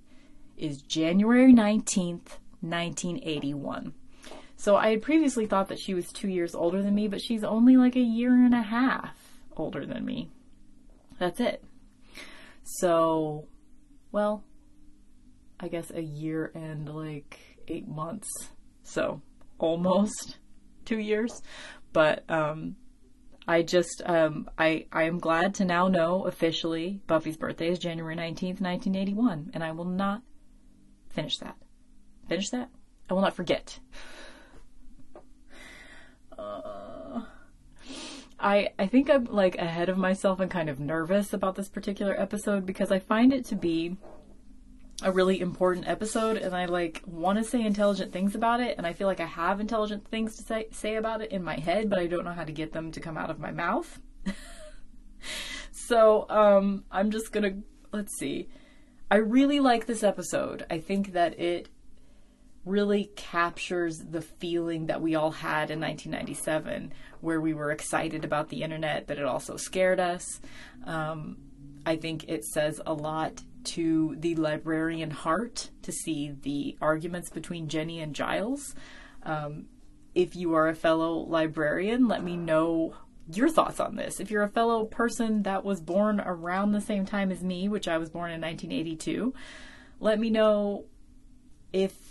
is January 19th, 1981. So I had previously thought that she was two years older than me, but she's only like a year and a half older than me. That's it. So, well, I guess a year and like eight months. So almost (laughs) two years. But um, I just um, I I am glad to now know officially Buffy's birthday is January nineteenth, nineteen eighty one, and I will not finish that. Finish that. I will not forget. Uh, I I think I'm like ahead of myself and kind of nervous about this particular episode because I find it to be a really important episode and I like want to say intelligent things about it and I feel like I have intelligent things to say say about it in my head but I don't know how to get them to come out of my mouth. (laughs) so, um I'm just going to let's see. I really like this episode. I think that it really captures the feeling that we all had in 1997 where we were excited about the internet but it also scared us. Um I think it says a lot to the librarian heart to see the arguments between Jenny and Giles. Um, if you are a fellow librarian, let me know your thoughts on this. If you're a fellow person that was born around the same time as me, which I was born in 1982, let me know if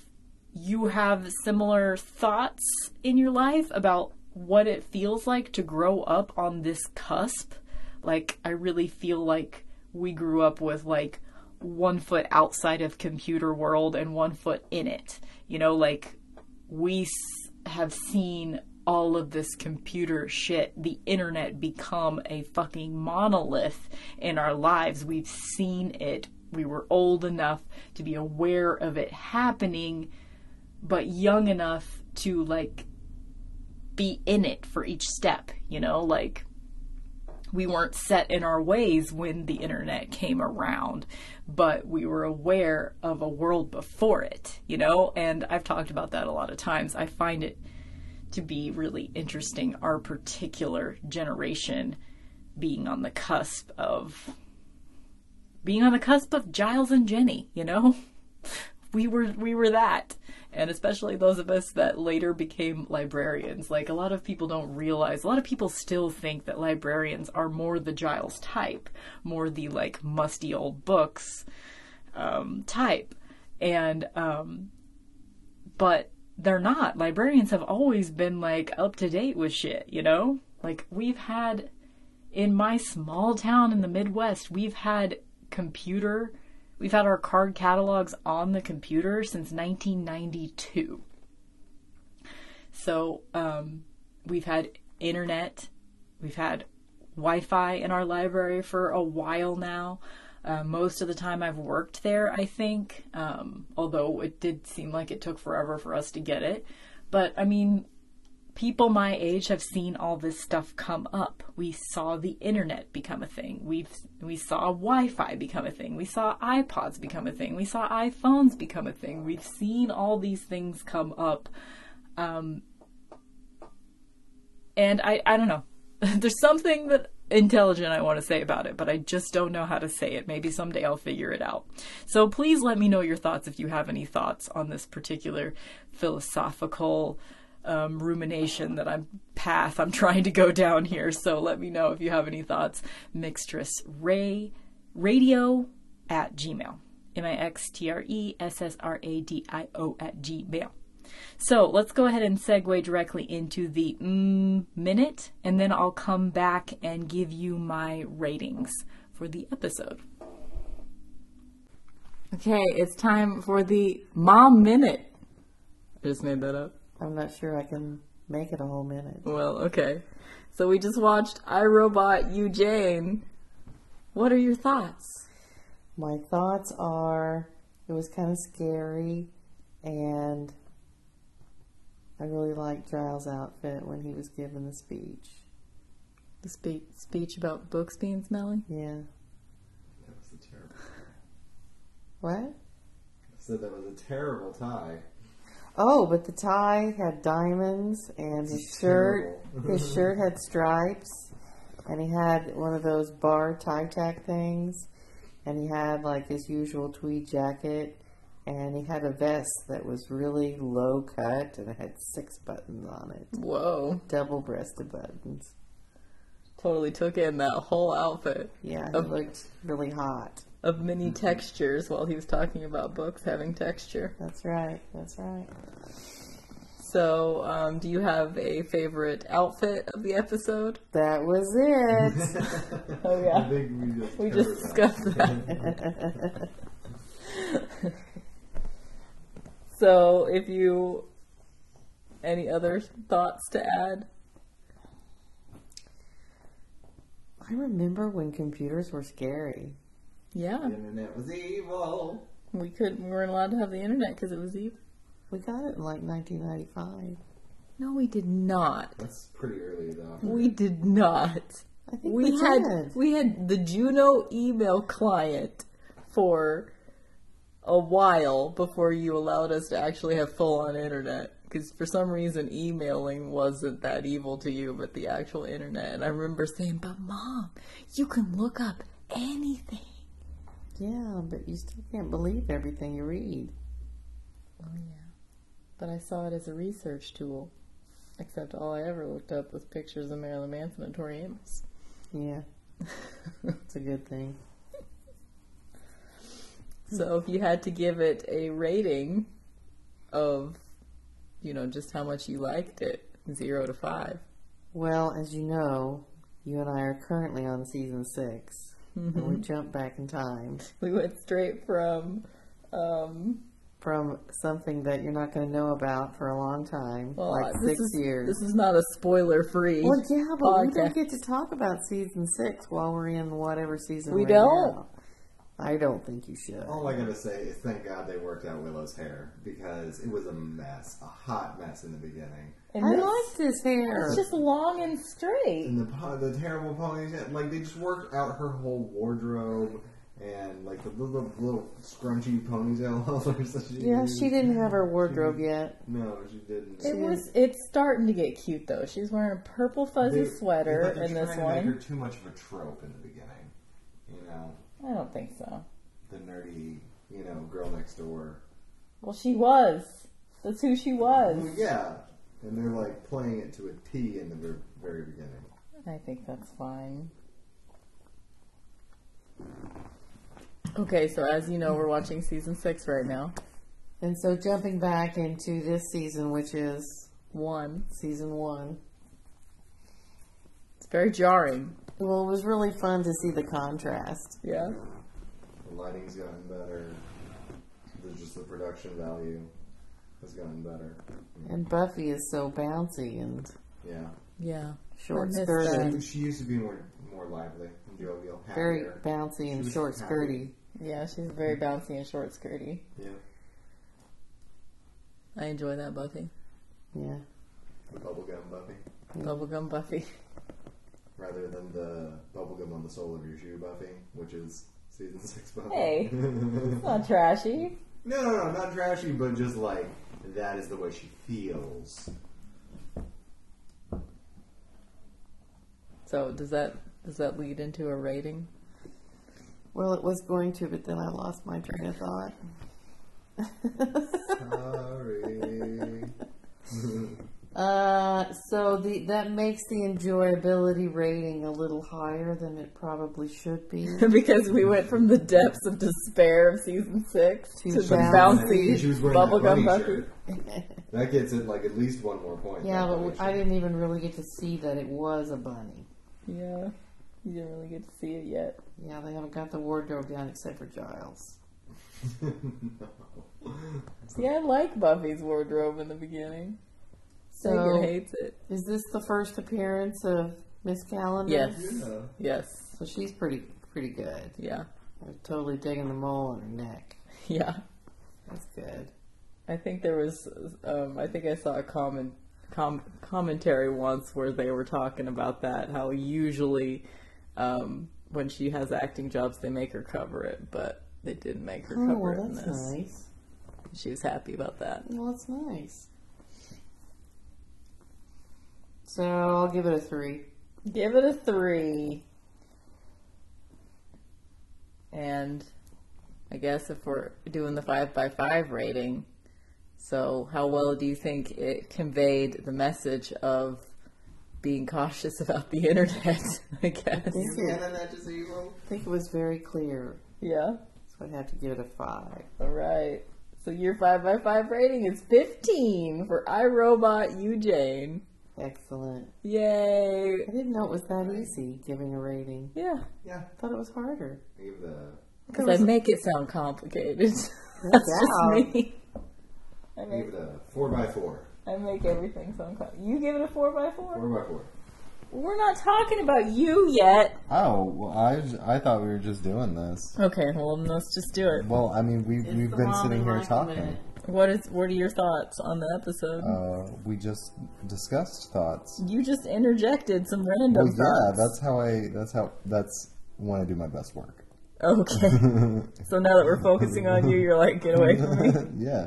you have similar thoughts in your life about what it feels like to grow up on this cusp. Like, I really feel like we grew up with like one foot outside of computer world and one foot in it. You know, like we have seen all of this computer shit, the internet become a fucking monolith in our lives. We've seen it. We were old enough to be aware of it happening, but young enough to like be in it for each step, you know, like we weren't set in our ways when the internet came around, but we were aware of a world before it, you know? And I've talked about that a lot of times. I find it to be really interesting, our particular generation being on the cusp of being on the cusp of Giles and Jenny, you know? (laughs) We were we were that. And especially those of us that later became librarians. Like a lot of people don't realize, a lot of people still think that librarians are more the Giles type, more the like musty old books um, type. And um, but they're not. Librarians have always been like up to date with shit, you know? Like we've had in my small town in the Midwest, we've had computer, we've had our card catalogs on the computer since 1992. So um, we've had internet, we've had Wi Fi in our library for a while now. Uh, most of the time I've worked there, I think, um, although it did seem like it took forever for us to get it. But I mean, people my age have seen all this stuff come up. We saw the internet become a thing. We we saw Wi-Fi become a thing. We saw iPods become a thing. We saw iPhones become a thing. We've seen all these things come up. Um, and I I don't know. (laughs) There's something that intelligent I want to say about it, but I just don't know how to say it. Maybe someday I'll figure it out. So please let me know your thoughts if you have any thoughts on this particular philosophical um, rumination that I'm path I'm trying to go down here. So let me know if you have any thoughts. Mixtress Ray Radio at Gmail. M I X T R E S S R A D I O at Gmail. So let's go ahead and segue directly into the mm minute, and then I'll come back and give you my ratings for the episode. Okay, it's time for the mom minute. I just made that up. I'm not sure I can make it a whole minute. Well, okay. So we just watched I Robot You Jane. What are your thoughts? My thoughts are it was kind of scary and I really liked Giles' outfit when he was giving the speech. The spe- speech about books being smelly? Yeah. That was a terrible. What? I said that was a terrible tie. Oh, but the tie had diamonds and his shirt his (laughs) shirt had stripes and he had one of those bar tie tack things and he had like his usual tweed jacket and he had a vest that was really low cut and it had six buttons on it. Whoa. Double breasted buttons. Totally took in that whole outfit Yeah, he Of- looked really hot. Of many textures while he was talking about books having texture. That's right. That's right. So, um, do you have a favorite outfit of the episode? That was it. (laughs) Oh, I yeah. think we just We covered just that. discussed that. (laughs) so, if you. Any other thoughts to add? I remember when computers were scary. Yeah. The internet was evil. We couldn't. We weren't allowed to have the internet because it was evil. We got it in like 1995. No, we did not. That's pretty early though. We did not. I think We we, had did. we had the Juno email client for a while before you allowed us to actually have full on internet. Because for some reason, emailing wasn't that evil to you, but the actual internet. And I remember saying, "But mom, you can look up anything." Yeah, but you still can't believe everything you read. Oh yeah, but I saw it as a research tool. Except all I ever looked up was pictures of Marilyn Manson and Tori Amos. Yeah, (laughs) it's a good thing. So if you had to give it a rating of, you know, just how much you liked it, zero to five. Well, as you know, you and I are currently on season 6 and we jumped back in time (laughs) We went straight from, um, from something that you're not going to know about for a long time, well, like six is years. this is not a spoiler-free. well, yeah, but we don't get to talk about season six while we're in whatever season We we're don't? now. I don't think you should. All I gotta say is thank God they worked out Willow's hair because it was a mess, a hot mess in the beginning. And I this- like this hair. it's just long and straight. And the the terrible ponytail, like they just worked out her whole wardrobe and like the little little scrunchy ponytail holders (laughs) that she yeah, used. she didn't have her wardrobe yet. No, she didn't. It was. It's starting to get cute though. She's wearing a purple fuzzy They- sweater but they're in this trying to Make her one. too much of a trope in the beginning. You know, I don't think so. the nerdy, you know, girl next door. Well, she was. That's who she was. Well, yeah, and they're like playing it to a T in the ver- very beginning. I think that's fine. Okay, so as you know, we're watching season six right now. And so jumping back into this season, which is One. season one, It's very jarring. well, it was really fun to see the contrast. Yeah. The lighting's gotten better. There's just the production value has gotten better. And Buffy is so bouncy and Yeah. Yeah. short miss skirted. that. She used to be more more lively, jovial, Very happier. bouncy and was short happy. skirty. Yeah, she's very bouncy and short skirty. Yeah. I enjoy that Buffy. Yeah. The bubblegum Buffy. Bubblegum Buffy. (laughs) Rather than the bubblegum on the sole of your shoe Buffy, which is season six Buffy. Hey. It's not (laughs) trashy. no, no, no, not trashy, but just like that is the way she feels. So does that does that lead into a rating? Well, it was going to, but then I lost my train of thought. Sorry. (laughs) (laughs) Uh, so the that makes the enjoyability rating a little higher than it probably should be. (laughs) because we went from the depths of despair of season six to, To the bouncy. she was wearing that bubblegum bunny shirt. That gets it like at least one more point. yeah, but we- I didn't even really get to see that it was a bunny. Yeah. You didn't really get to see it yet. Yeah, they haven't got the wardrobe down except for Giles. (laughs) See, I like Buffy's wardrobe in the beginning. So, Megan hates it. is this the first appearance of Miss Calendar? Yes. Yeah. Yes. So she's pretty pretty good. Yeah. I'm totally digging the mole on her neck. Yeah. That's good. I think there was, um, I think I saw a comment, com- commentary once where they were talking about that. How usually, um, when she has acting jobs, they make her cover it, but they didn't make her Oh, cover well, it in that's this. nice. She was happy about that. Well, that's nice. So I'll give it a three. Give it a three. And I guess if we're doing the five by five rating, so how well do you think it conveyed the message of being cautious (laughs) about the internet? I guess. Thank you. Internet is evil. I think it was very clear. Yeah. So I'd have to give it a five. All right. So your five by five rating is fifteen for I Robot You Jane. Excellent. Yay! I didn't know it was that easy giving a rating. Yeah, Yeah. I thought it was harder. I give the because I make it sound complicated. (laughs) That's doubt. just me. I I make give it a four by four. I make everything sound complicated. You give it a four by four. Four by four. We're not talking about you yet. Oh, well, I, I thought we were just doing this. Okay, well then let's just do it. Well, I mean, we, It's we've the been mom sitting and here Michael talking. minute. What is? What are your thoughts on the episode? Uh, we just discussed thoughts. you just interjected some random Well, yeah, thoughts. that's how I. That's how. That's when I do my best work. Okay. (laughs) so now that we're focusing on you, you're like, get away from me. (laughs) yeah.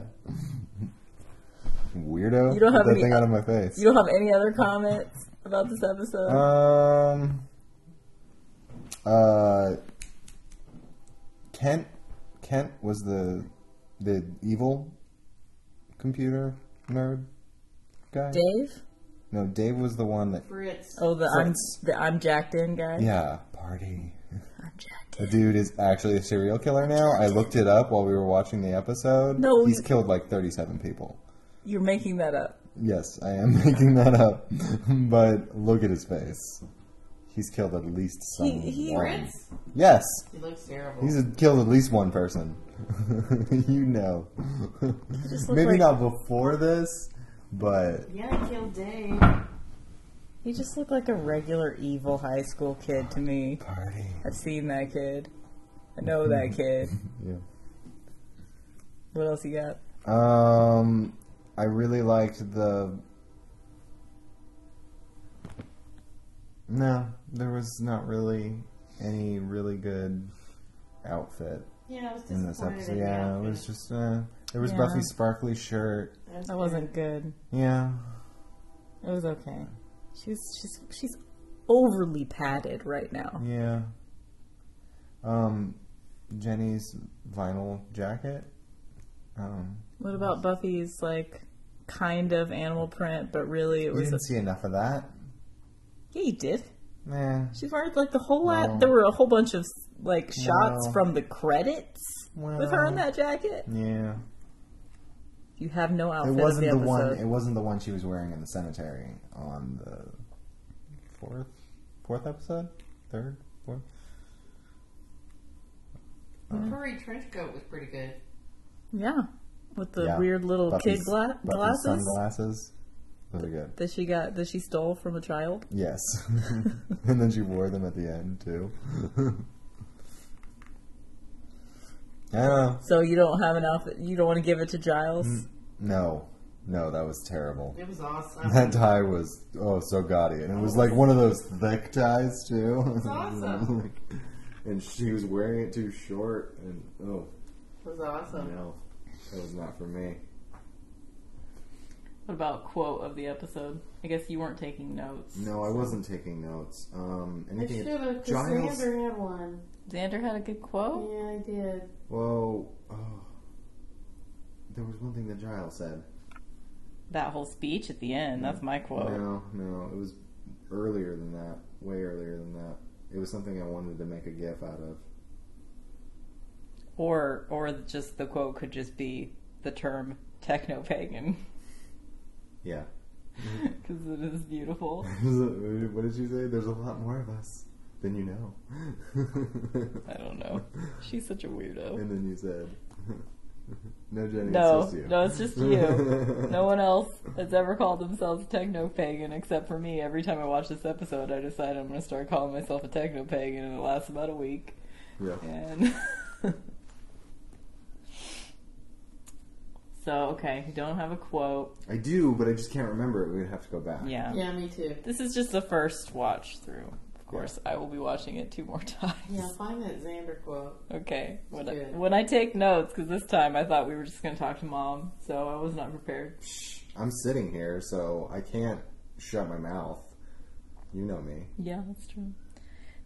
Weirdo. You don't have Get that any- thing out of my face. You don't have any other comments about this episode? Um. Uh. Kent. Kent was the the evil computer nerd guy. Dave? No, Dave was the one that. Fritz. Oh, the I'm the I'm jacked in guy. Yeah, party. I'm jacked The dude is actually a serial killer now. I looked it up while we were watching the episode. No, he's you- killed like thirty-seven people. You're making that up. Yes, I am (laughs) making that up. but look at his face. He's killed at least someone. he- Fritz? Yes, He looks terrible. he's killed at least one person. (laughs) you know. Maybe like- not before this, but yeah, he killed Dave. He just looked like a regular evil high school kid to me. party. I've seen that kid. I know that (laughs) kid. Yeah. What else you got? Um, I really liked the. No, there was not really any really good outfit Yeah, I was in this disappointed episode. in the Yeah, it outfit. was just. Uh, there was Yeah. Buffy's sparkly shirt. That wasn't good. Yeah, It was okay. She's she's she's overly padded right now. yeah. Um, Jenny's vinyl jacket. Um, What about Buffy's like kind of animal print, but really it we was a, didn't see enough of that. yeah, you did. Man, She's wearing like the whole lot. Well- There were a whole bunch of like shots Well- from the credits with her in that jacket. yeah. You have no outfit. It wasn't the the one. It wasn't the one she was wearing in the cemetery on the fourth, fourth episode, third, fourth. The uh-huh. furry trench coat was pretty good. Yeah, with the Yeah. weird little Buffy's- kid gla- glasses sunglasses. Those are good. that she got that she stole from a child. Yes, (laughs) and then she wore them at the end too. (laughs) I don't know. So you don't have an outfit. You don't want to give it to Giles. Mm. No, no, that was terrible. It was awesome. That tie was oh so gaudy, and it was like one of those thick ties too. It's (laughs) awesome. and she was wearing it too short, and oh It was awesome. no, that was not for me. What about quote of the episode? I guess you weren't taking notes. No, I wasn't taking notes. Um, I anything? should have, Giles. Xander had one. Xander had a good quote. Yeah, I did. Whoa, oh. there was one thing that Giles said. That whole speech at the end. That's my quote. No, no, it was earlier than that. Way earlier than that. It was something I wanted to make a gif out of. Or or just the quote could just be the term techno pagan (laughs) Yeah. (laughs) because it is beautiful. (laughs) what did she say? There's a lot more of us than you know. I don't know. She's such a weirdo. And then you said, (laughs) "No, Jenny, No, it's just you." no, it's just you. No one else has ever called themselves a techno pagan except for me. Every time I watch this episode, I decide I'm going to start calling myself a techno pagan, and it lasts about a week. Yeah. And so, okay, you don't have a quote. I do, but I just can't remember it. We'd have to go back. Yeah. Yeah, me too. This is just the first watch through. Of course, I will be watching it two more (laughs) times. Yeah, find that Xander quote. Okay. When I, Good. when I take notes, because this time I thought we were just going to talk to mom, so I was not prepared. I'm sitting here, so I can't shut my mouth. You know me. Yeah, that's true.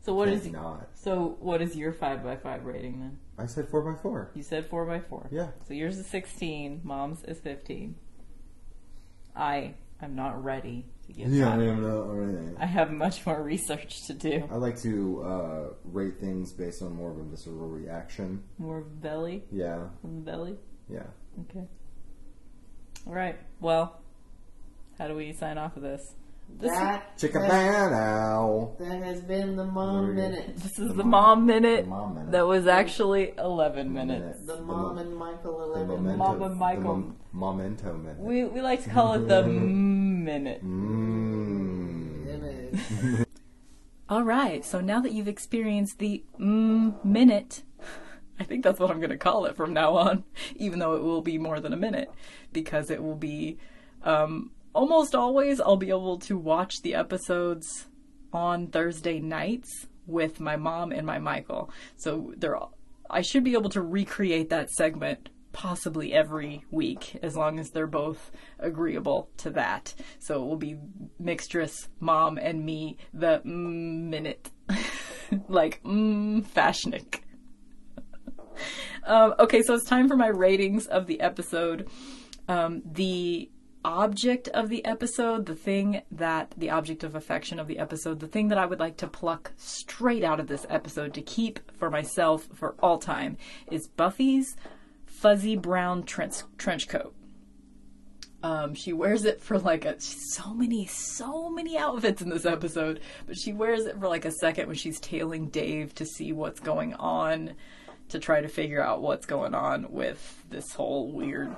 So what Can't is not? so what is your five by five rating then? I said four by four. You said four by four. Yeah. So yours is sixteen. Mom's is fifteen. I am not ready to give Yeah, I am not already. I have much more research to do. I like to uh, rate things based on more of a visceral reaction. More belly Yeah, from the belly. yeah. Okay. All right. Well, how do we sign off of this? This is, That, Chicken has, that has been the mom Very minute. this is the mom minute. The mom minute. That was actually eleven minutes. The The mom mo- and Michael The 11 Mom and Michael. The mom- memento minute. We we like to call it the (laughs) minute. Mmm. minute. (laughs) All right. So now that you've experienced the mm, minute, (laughs) I think that's what I'm going to call it from now on, even though it will be more than a minute, because it will be um, almost always I'll be able to watch the episodes on Thursday nights with my mom and my Michael. So there, I should be able to recreate that segment possibly every week as long as they're both agreeable to that. So it will be mixtress mom and me the mm, minute (laughs) like mm, fashionik. (laughs) um, okay, so it's time for my ratings of the episode. Um, the object of the episode, the thing that the object of affection of the episode, the thing that I would like to pluck straight out of this episode to keep for myself for all time is Buffy's fuzzy brown trench, trench coat. Um, she wears it for like a so many so many outfits in this episode, but she wears it for like a second when she's tailing Dave to see what's going on, to try to figure out what's going on with this whole weird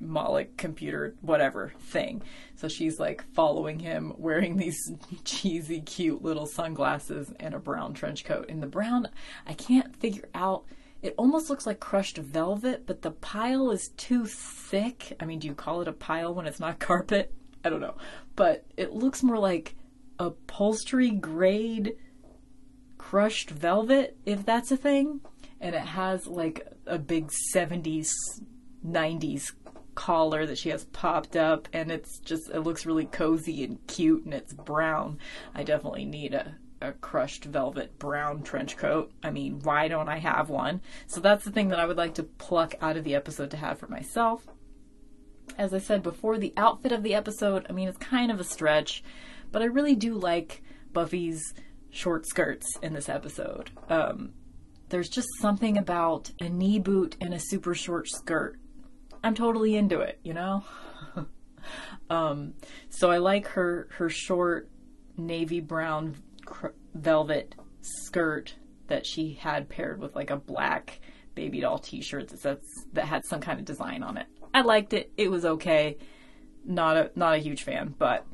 Moloch computer whatever thing. So she's like following him wearing these (laughs) cheesy cute little sunglasses and a brown trench coat. And the brown I can't figure out it almost looks like crushed velvet, but the pile is too thick. I mean, do you call it a pile when it's not (laughs) carpet? I don't know. But it looks more like upholstery grade crushed velvet, if that's a thing. And it has like a big 70s, 90s collar that she has popped up, and it's just, it looks really cozy and cute, and it's brown. I definitely need a, a crushed velvet brown trench coat. I mean, why don't I have one? So that's the thing that I would like to pluck out of the episode to have for myself. As I said before, the outfit of the episode, I mean, it's kind of a stretch, but I really do like Buffy's short skirts in this episode. Um, there's just something about a knee boot and a super short skirt. I'm totally into it, you know? (laughs) um, so I like her her short navy brown cr- velvet skirt that she had paired with like a black baby doll t-shirt that says, that had some kind of design on it. I liked it. It was okay. Not a not a huge fan, but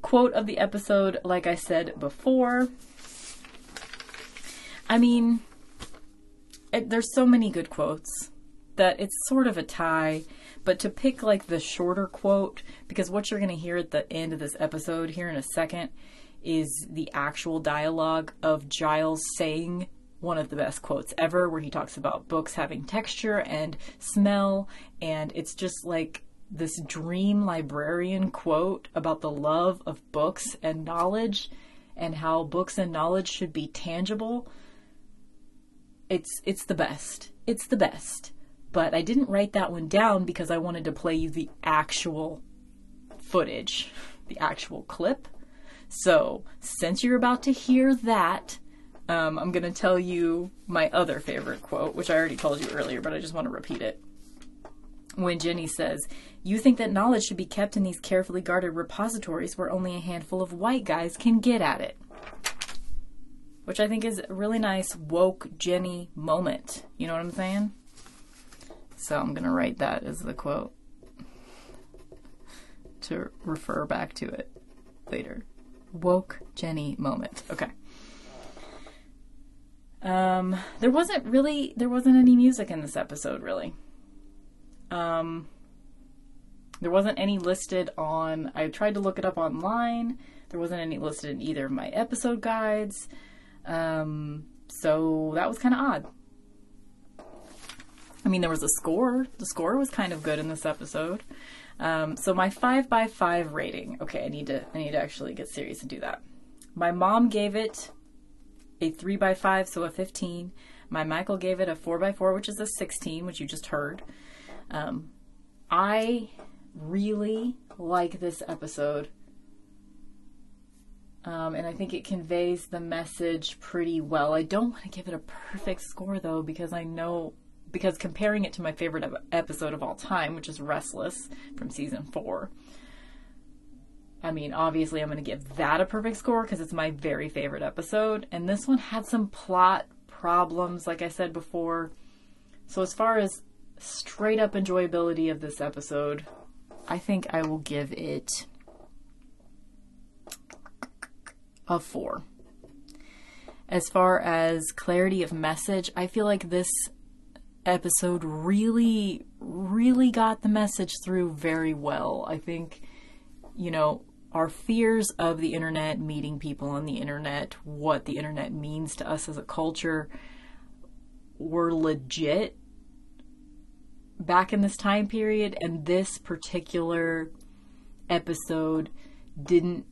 quote of the episode like I said before. I mean, there's so many good quotes that it's sort of a tie, but to pick like the shorter quote because what you're going to hear at the end of this episode here in a second is the actual dialogue of Giles saying one of the best quotes ever, where he talks about books having texture and smell, and it's just like this dream librarian quote about the love of books and knowledge and how books and knowledge should be tangible. It's it's the best. It's the best. But I didn't write that one down because I wanted to play you the actual footage, the actual clip. So, since you're about to hear that, um, I'm going to tell you my other favorite quote, which I already told you earlier, but I just want to repeat it. When Jenny says, You think that knowledge should be kept in these carefully guarded repositories where only a handful of white guys can get at it. Which I think is a really nice woke Jenny moment. You know what I'm saying? So I'm going to write that as the quote to refer back to it later. Woke Jenny moment. Okay. Um, there wasn't really there wasn't any music in this episode really. Um, there wasn't any listed on. I tried to look it up online. There wasn't any listed in either of my episode guides. Um, so that was kind of odd. I mean, there was a score. The score was kind of good in this episode. Um, so my five by five rating. Okay, I need to I need to actually get serious and do that. My mom gave it a 3 by 5 so a 15. My Michael gave it a 4 by 4 which is a 16, which you just heard. Um, I really like this episode. Um, and I think it conveys the message pretty well. I don't want to give it a perfect score though, because I know, because comparing it to my favorite episode of all time, which is Restless from season four, I mean, obviously, I'm going to give that a perfect score because it's my very favorite episode. And this one had some plot problems, like I said before. So, as far as straight up enjoyability of this episode, I think I will give it a four. As far as clarity of message, I feel like this episode really, really got the message through very well. I think, you know, our fears of the internet, meeting people on the internet, what the internet means to us as a culture, were legit back in this time period, and this particular episode didn't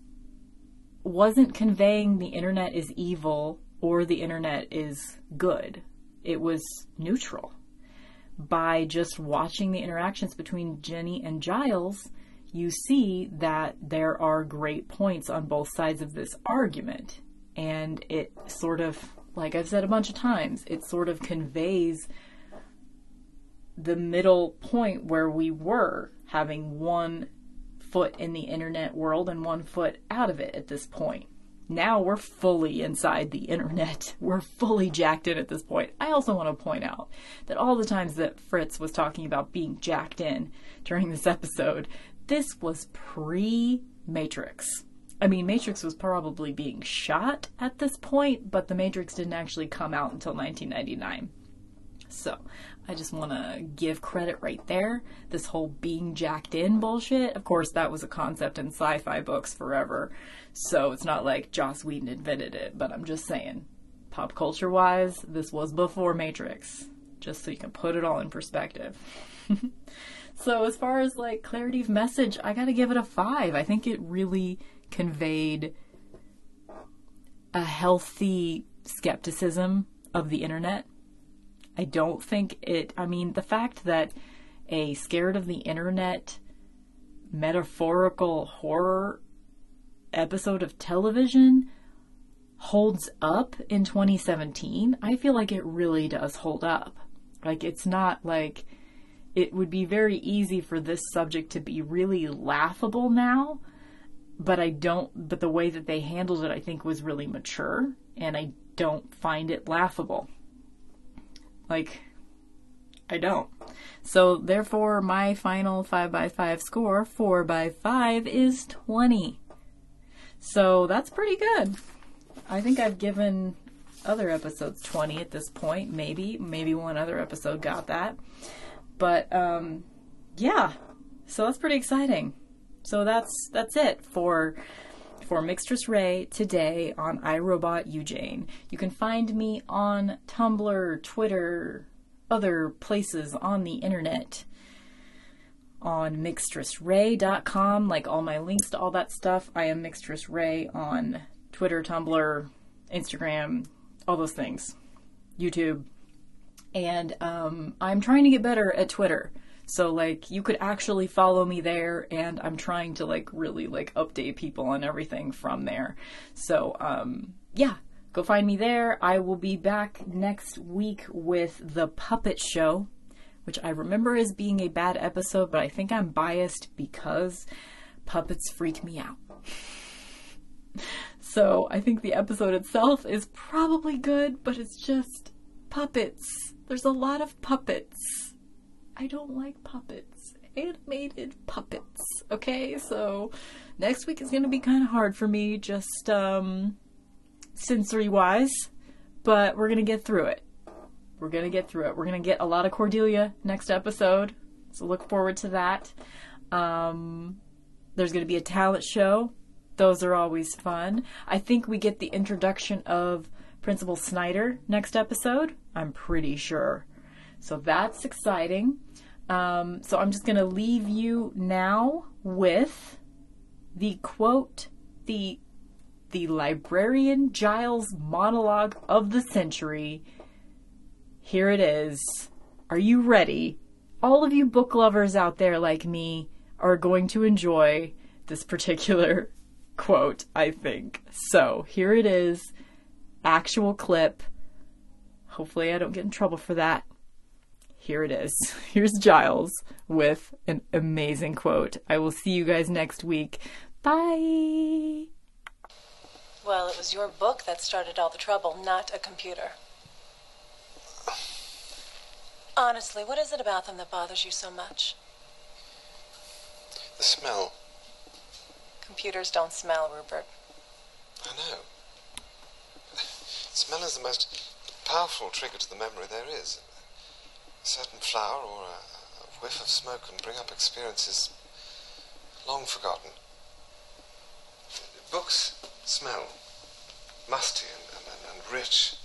wasn't conveying the internet is evil or the internet is good. It was neutral. By just watching the interactions between Jenny and Giles, you see that there are great points on both sides of this argument. And it sort of, like I've said a bunch of times, it sort of conveys the middle point where we were having one foot in the internet world and one foot out of it at this point. Now we're fully inside the internet. (laughs) We're fully jacked in at this point. I also want to point out that all the times that Fritz was talking about being jacked in during this episode, this was pre Matrix. I mean, Matrix was probably being shot at this point, but the Matrix didn't actually come out until 1999. So, I just want to give credit right there. This whole being jacked in bullshit. Of course, that was a concept in sci fi books forever. So, it's not like Joss Whedon invented it, but I'm just saying, pop culture wise, this was before Matrix. Just so you can put it all in perspective. (laughs) so, as far as like clarity of message, I gotta give it a five. I think it really conveyed a healthy skepticism of the internet I don't think it, I mean, the fact that a scared of the internet metaphorical horror episode of television holds up in 2017, I feel like it really does hold up. Like, it's not like it would be very easy for this subject to be really laughable now, but I don't, but the way that they handled it, I think, was really mature, and I don't find it laughable. Like, I don't. So, therefore, my final 5 by 5 score, 4 by 5, is 20. So, that's pretty good. I think I've given other episodes 20 at this point, maybe. Maybe one other episode got that. But, um, yeah. So, that's pretty exciting. So, that's, that's it for for Mixtress Ray today on I Robot You Jane. You can find me on Tumblr, Twitter, other places on the internet on mixtressray.com, like all my links to all that stuff. I am Mixtress Ray on Twitter, Tumblr, Instagram, all those things, YouTube. And um, I'm trying to get better at Twitter. So like you could actually follow me there and I'm trying to like really like update people on everything from there. So um yeah, go find me there. I will be back next week with The Puppet Show, which I remember as being a bad episode, but I think I'm biased because puppets freak me out. (laughs) so I think the episode itself is probably good, but it's just puppets. There's a lot of puppets. I don't like puppets. Animated puppets. Okay, so next week is gonna be kind of hard for me, just um, sensory wise, but we're gonna get through it. We're gonna get through it. We're gonna get a lot of Cordelia next episode, so look forward to that. Um, there's gonna be a talent show. Those are always fun. I think we get the introduction of Principal Snyder next episode. I'm pretty sure. So that's exciting. Um, so I'm just going to leave you now with the quote, the the librarian Giles monologue of the century. Here it is. Are you ready? All of you book lovers out there like me are going to enjoy this particular (laughs) quote, I think. So, here it is. Actual clip. Hopefully, I don't get in trouble for that here it is. (laughs) Here's Giles with an amazing quote. I will see you guys next week. Bye. Well, it was your book that started all the trouble, not a computer. Honestly, what is it about them that bothers you so much? The smell. Computers don't smell, Rupert. I know. Smell is the most powerful trigger to the memory there is. Certain flower or a, a whiff of smoke can bring up experiences long forgotten. Books smell musty and, and, and rich.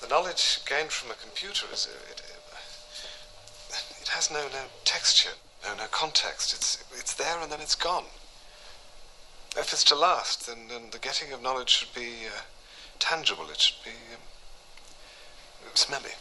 The knowledge gained from a computer is it, it, it has no no texture, no no context. It's it's there and then it's gone. If it's to last, then, then the getting of knowledge should be uh, tangible. It should be um, smelly.